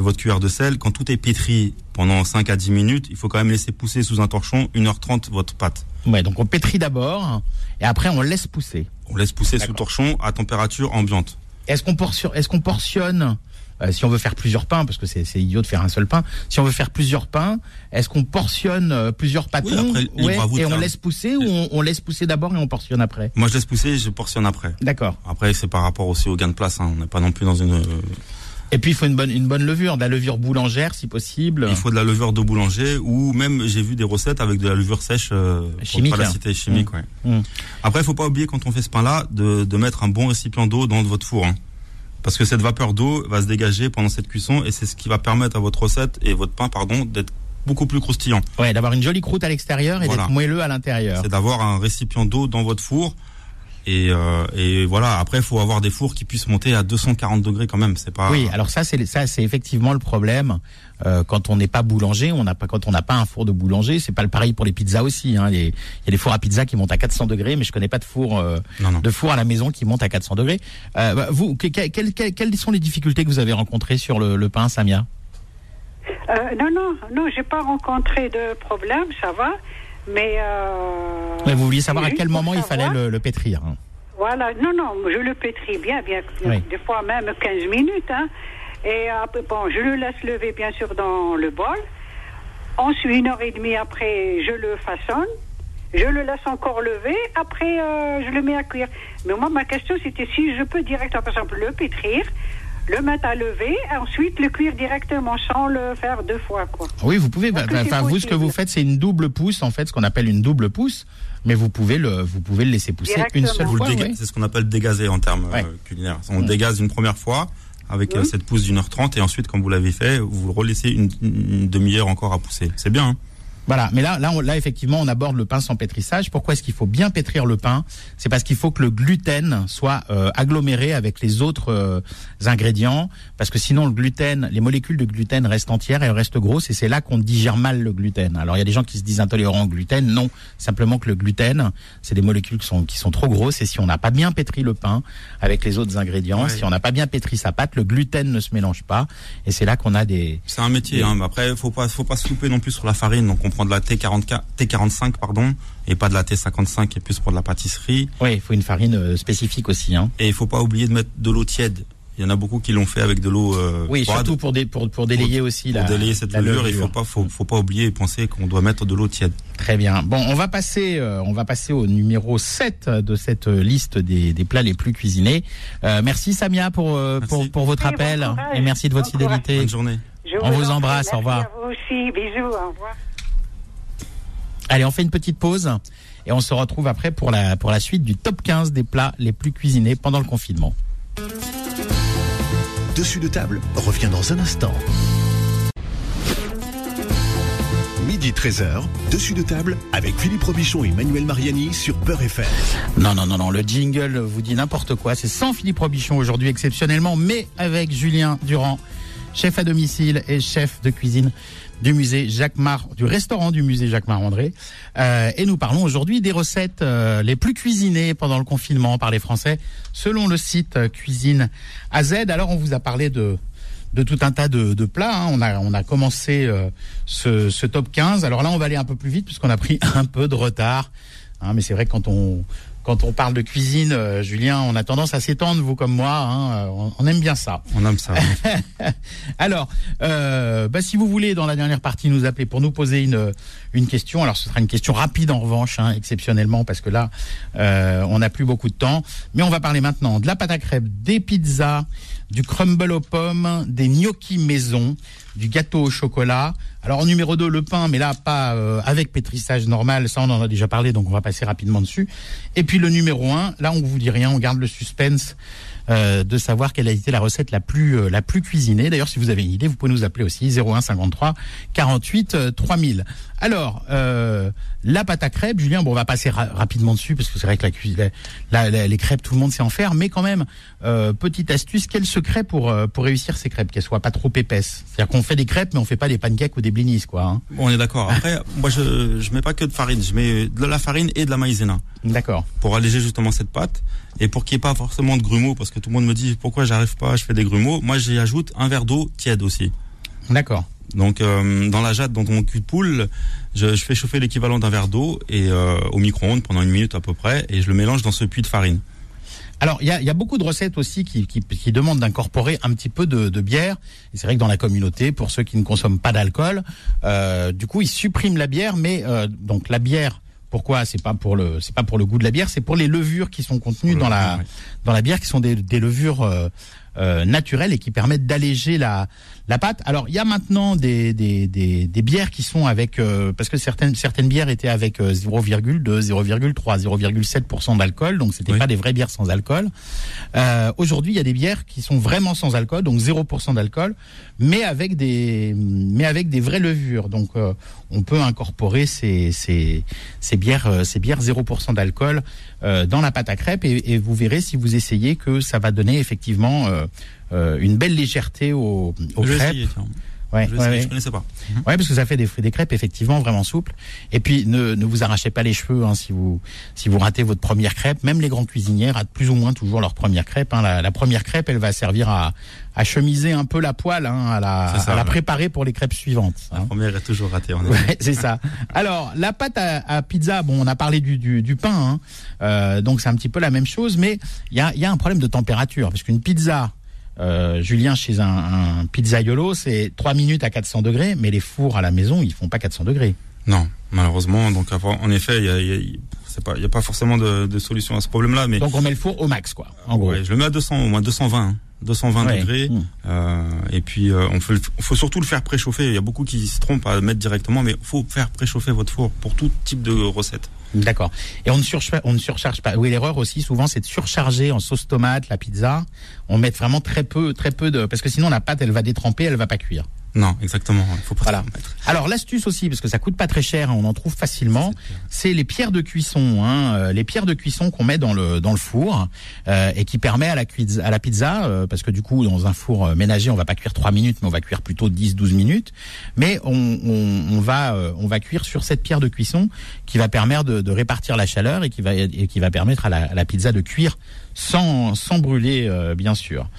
votre cuillère de sel, quand tout est pétri pendant 5 à 10 minutes, il faut quand même laisser pousser sous un torchon 1h30 votre pâte. Ouais, donc on pétrit d'abord et après on laisse pousser. On laisse pousser sous torchon à température ambiante. Est-ce qu'on portionne, est-ce qu'on portionne euh, si on veut faire plusieurs pains, parce que c'est idiot de faire un seul pain. Si on veut faire plusieurs pains, est-ce qu'on portionne euh, plusieurs pâtons après, de et on laisse pousser ou on, on laisse pousser d'abord et on portionne après? Moi, je laisse pousser et je portionne après. D'accord. Après, c'est par rapport aussi au gain de place. Hein. On n'est pas non plus dans une. euh, Et puis il faut une bonne une bonne levure, de la levure boulangère si possible. Il faut de la levure de boulanger ou même j'ai vu des recettes avec de la levure sèche euh, pour Chimique, pas la hein. citer chimique. Ouais. Mm. Après, il faut pas oublier quand on fait ce pain-là de, de mettre un bon récipient d'eau dans votre four. hein. Parce que cette vapeur d'eau va se dégager pendant cette cuisson et c'est ce qui va permettre à votre recette et votre pain, pardon, d'être beaucoup plus croustillant. Ouais, d'avoir une jolie croûte à l'extérieur et Voilà. d'être moelleux à l'intérieur. C'est d'avoir un récipient d'eau dans votre four. Et, euh, et voilà. Après, il faut avoir des fours qui puissent monter à 240 degrés quand même. C'est pas. Oui, alors ça c'est ça c'est effectivement le problème euh, quand on n'est pas boulanger, on n'a pas quand on n'a pas un four de boulanger, c'est pas le pareil pour les pizzas aussi. Hein. Il y a des fours à pizza qui montent à 400 degrés, mais je connais pas de four euh, Non, non. de four à la maison qui monte à 400 degrés. Euh, bah, vous, que- que- quelles, quelles- quelles sont les difficultés que vous avez rencontrées sur le, le pain, Samia? Euh, non, non, non, j'ai pas rencontré de problème, ça va. Mais. Euh, Ouais, Vous vouliez savoir à quel moment il fallait le, le pétrir. hein. Voilà, non, non, je le pétris bien, bien, Oui. des fois même 15 minutes. Hein. Et après, bon, je le laisse lever bien sûr dans le bol. Ensuite, une heure et demie après, je le façonne. Je le laisse encore lever. Après, euh, je le mets à cuire. Mais moi, ma question, c'était si je peux directement, par exemple, le pétrir, le mettre à lever, et ensuite le cuire directement sans le faire deux fois, quoi. Oui, vous pouvez. Bah, c'est Enfin, vous, ce que vous faites, c'est une double pousse, en fait, ce qu'on appelle une double pousse. Mais vous pouvez le, vous pouvez le laisser pousser une seule. Vous fois. oui. C'est ce qu'on appelle dégazer en termes Ouais. euh, culinaires. On dégaze une première fois avec euh, Oui. cette pousse d'une heure trente et ensuite, quand vous l'avez fait, vous le relaissez une, une demi-heure encore à pousser. C'est bien. hein Voilà, mais là, là, on- là, effectivement, on aborde le pain sans pétrissage. Pourquoi est-ce qu'il faut bien pétrir le pain? C'est parce qu'il faut que le gluten soit euh, aggloméré avec les autres euh, ingrédients, parce que sinon le gluten, les molécules de gluten restent entières et elles restent grosses, et c'est là qu'on digère mal le gluten. Alors il y a des gens qui se disent intolérants au gluten, non, simplement que le gluten, c'est des molécules qui sont qui sont trop grosses, et si on n'a pas bien pétri le pain avec les autres ingrédients, Ouais. si on n'a pas bien pétri sa pâte, le gluten ne se mélange pas, et c'est là qu'on a des C'est un métier. Hein, mais après, faut pas, faut pas se louper non plus sur la farine. Donc, on prend de la T44, T45, pardon, et pas de la T55 qui est plus pour de la pâtisserie. oui, il faut une farine euh, spécifique aussi, hein. Et il faut pas oublier de mettre de l'eau tiède Il y en a beaucoup qui l'ont fait avec de l'eau euh, Oui, froide. surtout pour, dé- pour, pour délayer aussi Pour la, délayer cette la levure, il faut pas, faut, faut pas oublier et penser qu'on doit mettre de l'eau tiède. Très bien. Bon, on va passer, euh, on va passer au numéro 7 de cette euh, liste des, des plats les plus cuisinés. Euh, merci Samia pour, euh, Merci. pour, pour votre Oui, appel et merci de votre Bon courage. fidélité. Bonne journée. Je On vous embrasse, au merci revoir. à vous aussi, bisous, au revoir. Allez, on fait une petite pause et on se retrouve après pour la, pour la suite du top 15 des plats les plus cuisinés pendant le confinement. Dessus de table revient dans un instant. Midi 13h, dessus de table avec Philippe Robichon et Manuel Mariani sur Beurre FM. Non, non, non, non, le jingle vous dit n'importe quoi. C'est sans Philippe Robichon aujourd'hui exceptionnellement, mais avec Julien Durand, chef à domicile et chef de cuisine du musée Jacques Mar, du restaurant du musée Jacques Marandré. Euh, et nous parlons aujourd'hui des recettes euh, les plus cuisinées pendant le confinement par les Français, selon le site euh, Cuisine AZ. Alors on vous a parlé de de tout un tas de, de plats. hein. On a on a commencé euh, ce, ce top 15. Alors là on va aller un peu plus vite puisqu'on a pris <laughs> un peu de retard. Hein, mais c'est vrai que quand on quand on parle de cuisine, euh, Julien, on a tendance à s'étendre, vous comme moi. hein, euh, on, on aime bien ça. On aime ça. <laughs> Alors, euh, bah, si vous voulez, dans la dernière partie, nous appeler pour nous poser une, une question. Alors, ce sera une question rapide en revanche, hein, exceptionnellement, parce que là, euh, on n'a plus beaucoup de temps. Mais on va parler maintenant de la pâte à crêpes, des pizzas, du crumble aux pommes, des gnocchis maison, du gâteau au chocolat. Alors, en numéro 2, le pain, mais là, pas euh, avec pétrissage normal. Ça, on en a déjà parlé, donc on va passer rapidement dessus. Et puis, le numéro 1, là, on vous dit rien, on garde le suspense euh, de savoir quelle a été la recette la plus euh, la plus cuisinée. D'ailleurs, si vous avez une idée, vous pouvez nous appeler aussi 01 53 48 euh, 3000. Alors, euh, la pâte à crêpes, Julien, bon, on va passer ra- rapidement dessus parce que c'est vrai que la, cuis- la- les crêpes, tout le monde sait en faire, mais quand même, euh, petite astuce, quel secret pour euh, pour réussir ces crêpes, qu'elles soient pas trop épaisses? C'est-à-dire qu'on fait des crêpes, mais on fait pas des pancakes ou des blinis, quoi. hein. Bon, on est d'accord. Après, <laughs> moi, je, je mets pas que de farine. Je mets de la farine et de la maïzena D'accord. pour alléger justement cette pâte et pour qu'il n'y ait pas forcément de grumeaux parce que tout le monde me dit pourquoi j'arrive pas, je fais des grumeaux. Moi, j'y ajoute un verre d'eau tiède aussi. D'accord. Donc, euh, dans la jatte, dans mon cul de poule, je, je fais chauffer l'équivalent d'un verre d'eau et euh, au micro-ondes pendant une minute à peu près et je le mélange dans ce puits de farine. Alors, il y a, il y a beaucoup de recettes aussi qui, qui, qui demandent d'incorporer un petit peu de, de bière. Et c'est vrai que dans la communauté, pour ceux qui ne consomment pas d'alcool, euh, du coup, ils suppriment la bière, mais donc la bière. Pourquoi C'est pas pour le, c'est pas pour le goût de la bière, c'est pour les levures qui sont contenues dans la, dans la bière, qui sont des, des levures euh, euh, naturelles et qui permettent d'alléger la, la pâte. Alors, il y a maintenant des, des, des, des bières qui sont avec, euh, parce que certaines, certaines bières étaient avec euh, 0,2, 0,3, 0,7% d'alcool, donc c'était Oui. pas des vraies bières sans alcool. Euh, Aujourd'hui, il y a des bières qui sont vraiment sans alcool, donc 0% d'alcool, mais avec des, mais avec des vraies levures. Donc, euh, on peut incorporer ces, ces, ces bières, euh, ces bières 0% d'alcool euh, dans la pâte à crêpes, et, et vous verrez si vous essayez que ça va donner effectivement euh, une belle légèreté aux, aux je crêpes. essayer. Ouais, Je ouais, ouais. je connaissais pas. Ouais, parce que ça fait des, des crêpes effectivement vraiment souples. Et puis ne, ne vous arrachez pas les cheveux hein, si vous si vous ratez votre première crêpe. Même les grands cuisiniers ratent plus ou moins toujours leur première crêpe. Hein. La, la première crêpe, elle va servir à, à chemiser un peu la poêle, hein, à la, ça, à la préparer pour les crêpes suivantes. La hein. première est toujours ratée. En effet. Ouais, c'est ça. Alors, la pâte à, à pizza, bon, on a parlé du, du, du pain, hein. Euh, donc c'est un petit peu la même chose, mais il y a, il y a un problème de température, parce qu'une pizza, euh, Julien, chez un, un pizzaiolo, c'est 3 minutes à 400 degrés, mais les fours à la maison, ils font pas 400 degrés. Non, malheureusement. Donc, en effet, il y a, y a- y a pas forcément de, de solution à ce problème-là, mais Donc on met le four au max, quoi, en gros. ouais, je le mets à 200, au moins 220, hein. 220 Ouais. degrés. Mmh. Euh, et puis, euh, on, faut, faut surtout le faire préchauffer. Il y a beaucoup qui se trompent à le mettre directement, mais faut faire préchauffer votre four pour tout type de recette. D'accord. Et on ne, surcharge, on ne surcharge pas. Oui, l'erreur aussi, souvent, c'est de surcharger en sauce tomate la pizza. On met vraiment très peu, très peu de, parce que sinon la pâte, elle va détremper, elle va pas cuire. Non, exactement. Il faut pas Voilà. Alors l'astuce aussi, parce que ça coûte pas très cher, hein, on en trouve facilement, c'est les pierres de cuisson, hein, euh, les pierres de cuisson qu'on met dans le dans le four euh, et qui permet à la cuise, à la pizza, euh, parce que du coup dans un four euh, ménager on va pas cuire 3 minutes, mais on va cuire plutôt 10-12 minutes, mais on, on, on va euh, on va cuire sur cette pierre de cuisson qui va permettre de, de répartir la chaleur et qui va et qui va permettre à la, à la pizza de cuire sans sans brûler euh, bien sûr.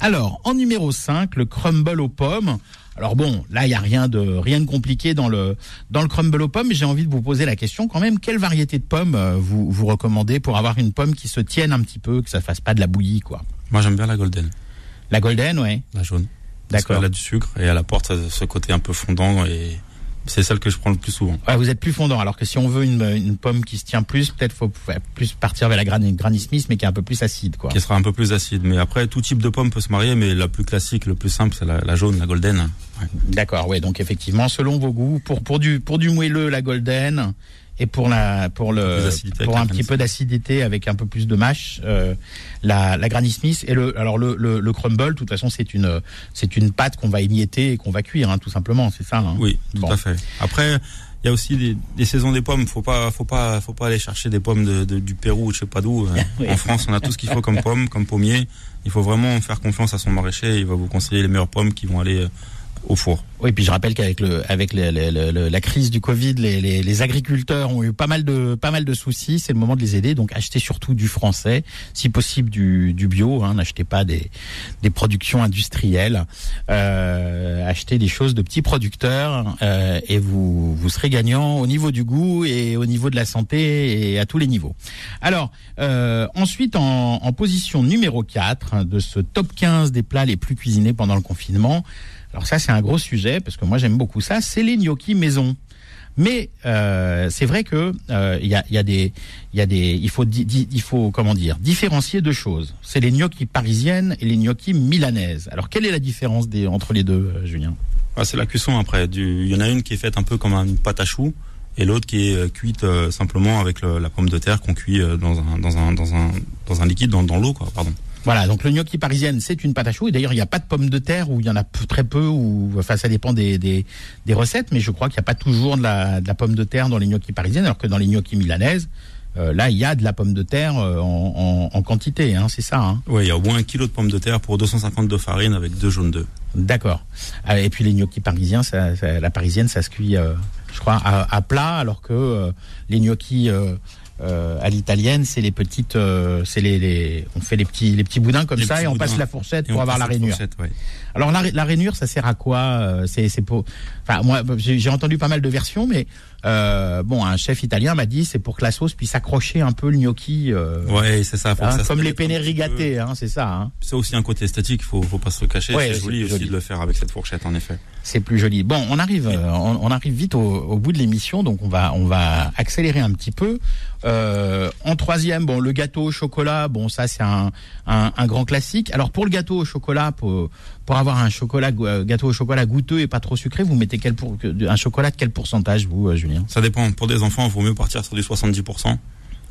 Alors en numéro 5, le crumble aux pommes. Alors bon, là il y a rien de rien de compliqué dans le dans le crumble aux pommes, mais j'ai envie de vous poser la question quand même, quelle variété de pommes euh, vous vous recommandez pour avoir une pomme qui se tienne un petit peu, que ça fasse pas de la bouillie quoi? Moi, j'aime bien la golden. La golden, ouais. La jaune. Parce D'accord. qu'elle a du sucre et elle apporte ce côté un peu fondant et c'est celle que je prends le plus souvent. Ouais, vous êtes plus fondant. Alors que si on veut une, une pomme qui se tient plus, peut-être faut plus partir vers la Granny, Granny Smith, mais qui est un peu plus acide, quoi. Qui sera un peu plus acide. Mais après, tout type de pomme peut se marier, mais la plus classique, le plus simple, c'est la, la jaune, la golden. Ouais. D'accord, ouais. Donc effectivement, selon vos goûts, pour pour du pour du moelleux, la golden, et pour la pour le pour un petit peu d'acidité avec un peu plus de mâche, euh, la la Granny Smith et le alors le le, le crumble. De toute façon, c'est une c'est une pâte qu'on va émietter et qu'on va cuire, hein, tout simplement. C'est ça. hein. Oui, tout Bon. à fait. Après, il y a aussi des, des saisons des pommes. Faut pas, faut pas, faut pas aller chercher des pommes de, de- du Pérou ou je sais pas d'où. <laughs> Oui. En France, on a tout ce qu'il faut comme pommes, comme pommiers. Il faut vraiment faire confiance à son maraîcher. Il va vous conseiller les meilleures pommes qui vont aller euh, au four. Oui, puis je rappelle qu'avec le avec le- le- le- la crise du Covid, les, les, les agriculteurs ont eu pas mal de pas mal de soucis. C'est le moment de les aider. Donc achetez surtout du français, si possible du, du bio. Hein, N'achetez pas des des productions industrielles. Euh, achetez des choses de petits producteurs euh, et vous vous serez gagnant au niveau du goût et au niveau de la santé et à tous les niveaux. Alors euh, ensuite en, en position numéro 4 de ce top 15 des plats les plus cuisinés pendant le confinement. Alors ça, c'est un gros sujet parce que moi j'aime beaucoup ça. C'est les gnocchis maison. Mais euh, c'est vrai que euh, il y, a, y a des, il des, il faut, il faut comment dire, différencier deux choses. C'est les gnocchis parisiennes et les gnocchis milanaises. Alors quelle est la différence des, entre les deux, euh, Julien? Ah, c'est la cuisson après. Il y en a une qui est faite un peu comme une pâte à choux et l'autre qui est euh, cuite simplement avec la pomme de terre qu'on cuit dans un, dans un, dans un, dans un liquide, dans, dans l'eau, quoi. Pardon. Voilà, donc le gnocchi parisienne, c'est une pâte à choux. Et d'ailleurs, il n'y a pas de pommes de terre ou il y en a très peu. Ou enfin, ça dépend des, des, des recettes. Mais je crois qu'il n'y a pas toujours de la, de la pomme de terre dans les gnocchis parisiennes, alors que dans les gnocchis milanaises, euh, là, il y a de la pomme de terre euh, en, en, en quantité. Hein, c'est ça. Hein. Ouais, il y a au moins un kilo de pommes de terre pour 250 de farine avec deux jaunes d'œufs. D'accord. Ah, Et puis les gnocchis parisiens, ça, ça- la parisienne, ça se cuit, euh, je crois, à, à plat, alors que euh, les gnocchis euh, à l'italienne, c'est les petites, euh, c'est les, les, on fait les petits, les petits boudins comme Les ça et on boudins. passe la fourchette Et pour avoir la rainure. ouais. Alors la, la rainure, ça sert à quoi euh, C'est c'est pour. Enfin moi, j'ai entendu pas mal de versions, mais euh, bon, un chef italien m'a dit c'est pour que la sauce puisse accrocher un peu le gnocchi, euh, Ouais, c'est ça. Hein, ça comme les penne petit rigatée, hein, c'est ça. Hein. C'est aussi un côté esthétique. Faut, faut pas se le cacher. Ouais, c'est joli aussi joli. de le faire avec cette fourchette, en effet. C'est plus joli. Bon, on arrive, euh, on, on arrive vite au, au bout de l'émission, donc on va, on va accélérer un petit peu. Euh, en troisième, bon, le gâteau au chocolat, bon, ça c'est un, un, un grand classique. Alors pour le gâteau au chocolat, pour, pour avoir un chocolat, euh, gâteau au chocolat goûteux et pas trop sucré, vous mettez quel pour, un chocolat de quel pourcentage, vous, euh, Julien? Ça dépend. Pour des enfants, il vaut mieux partir sur du 70%.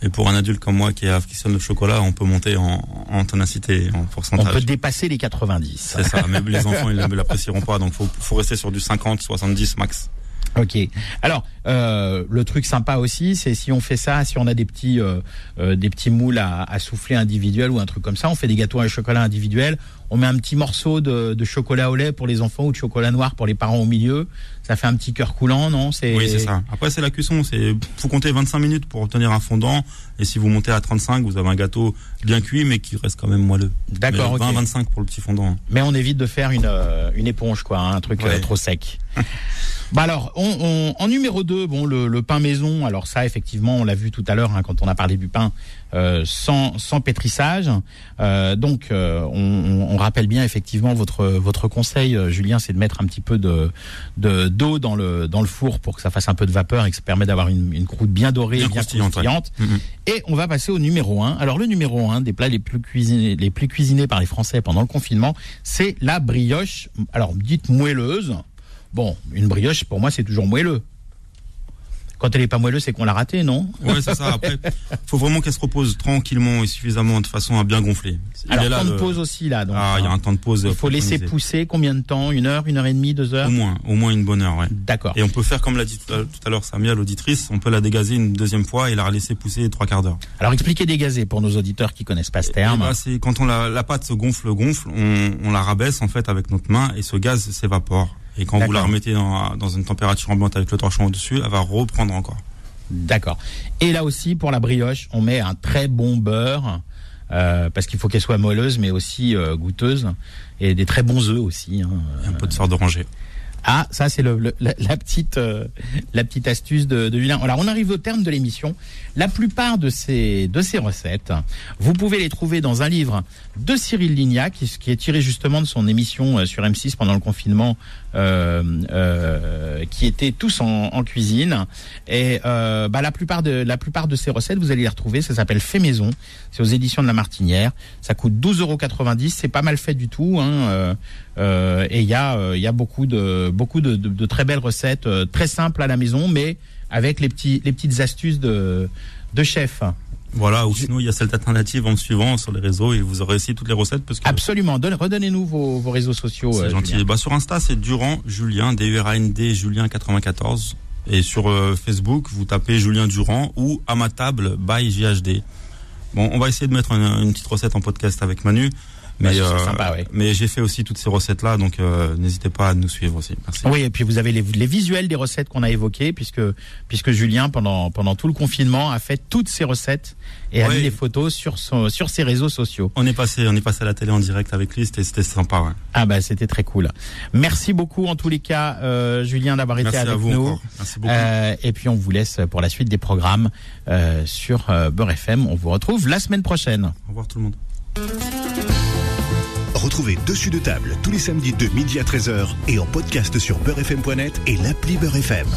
Et pour un adulte comme moi qui affectionne le chocolat, on peut monter en, en ténacité, en On pourcentage. peut dépasser les 90. C'est ça. Mais les enfants, ils ne l'apprécieront pas. Donc, faut, faut rester sur du 50, 70 max. Ok. Alors euh, le truc sympa aussi, c'est si on fait ça, si on a des petits euh, euh, des petits moules à, à souffler individuels ou un truc comme ça, on fait des gâteaux à chocolat individuels. On met un petit morceau de, de chocolat au lait pour les enfants ou de chocolat noir pour les parents au milieu. Ça fait un petit cœur coulant, non? C'est Oui, c'est ça. Après, c'est la cuisson. C'est, faut compter 25 minutes pour obtenir un fondant. Et si vous montez à 35, vous avez un gâteau bien cuit, mais qui reste quand même moelleux. D'accord. Mais ok. 20, 25 pour le petit fondant. Mais on évite de faire une, euh, une éponge, quoi, hein, un truc Ouais. euh, trop sec. <laughs> bah alors, on, on- en numéro 2, bon, le, le pain maison. Alors ça, effectivement, on l'a vu tout à l'heure hein, quand on a parlé du pain euh, sans, sans pétrissage. Euh, donc, euh, on, on- rappelle bien effectivement votre votre conseil, euh, Julien, c'est de mettre un petit peu de de d'eau dans le dans le four pour que ça fasse un peu de vapeur et que ça permet d'avoir une, une croûte bien dorée, Bien et bien croustillante. Et on va passer au numéro 1. Alors le numéro 1 des plats les plus cuisinés, les plus cuisinés par les Français pendant le confinement, c'est la brioche. Alors dite moelleuse. Bon, une brioche pour moi c'est toujours moelleux. Quand elle est pas moelleuse, c'est qu'on l'a ratée, non Ouais, c'est ça. Après, faut vraiment qu'elle se repose tranquillement et suffisamment de façon à bien gonfler. Il Alors temps de le- pause aussi là. Donc, Ah, il y a un temps de pause. il faut laisser pousser combien de temps? Une heure, une heure et demie, deux heures? Au moins, au moins une bonne heure, ouais. D'accord. Et on peut faire comme l'a dit tout à l'heure Samia, l'auditrice, on peut la dégazer une deuxième fois et la laisser pousser trois quarts d'heure. Alors expliquez dégazé pour nos auditeurs qui connaissent pas ce Et terme. bah, c'est quand on la, la pâte se gonfle, gonfle, on, on la rabaisse en fait avec notre main et ce gaz s'évapore. Et quand vous la remettez dans, dans une température ambiante avec le torchon au-dessus, elle va reprendre encore. D'accord. Et là aussi, pour la brioche, on met un très bon beurre, euh, parce qu'il faut qu'elle soit moelleuse, mais aussi euh, goûteuse, et des très bons œufs aussi. hein. Et un peu de sort d'oranger. Ah, ça c'est le, le- la, petite euh, la petite astuce de, de Julien. Alors on arrive au terme de l'émission. La plupart de ces de ces recettes, vous pouvez les trouver dans un livre de Cyril Lignac, qui, qui est tiré justement de son émission euh, sur M6 pendant le confinement, euh, euh, qui était tous en, cuisine. Et euh, bah, la plupart de la plupart de ces recettes, vous allez les retrouver. Ça s'appelle Fait maison. C'est aux éditions de La Martinière. Ça coûte 12,90 euros. C'est pas mal fait du tout. Hein. Euh, et il y a il y a beaucoup de beaucoup de, de- de très belles recettes, euh, très simples à la maison, mais avec les petits les petites astuces de de chef. Voilà, ou sinon il y a cette alternative en me suivant sur les réseaux et vous aurez aussi toutes les recettes parce que Absolument. Donne- Redonnez-nous vos, vos réseaux sociaux. c'est euh, gentil. Bah, sur Insta, c'est Durand Julien, D-U-R-A-N-D Julien 94. Et sur euh, Facebook, vous tapez Julien Durand ou à ma table by JHD. Bon, on va essayer de mettre une, une petite recette en podcast avec Manu. Mais, euh, sympa, ouais. mais j'ai fait aussi toutes ces recettes-là, donc euh, n'hésitez pas à nous suivre aussi. Merci. Oui, et puis vous avez les, les visuels des recettes qu'on a évoquées, puisque puisque Julien pendant pendant tout le confinement a fait toutes ces recettes et a mis les photos sur son sur ses réseaux sociaux. On est passé, on est passé à la télé en direct avec lui, c'était c'était sympa. Ouais. Ah bah c'était très cool. Merci beaucoup en tous les cas, euh, Julien, d'avoir été avec à vous nous. Merci beaucoup. Euh, et puis on vous laisse pour la suite des programmes euh, sur euh, Beurre FM. On vous retrouve la semaine prochaine. Au revoir tout le monde. Retrouvez Dessus de table tous les samedis de midi à 13h et en podcast sur beurrefm.net et l'appli Beurre FM.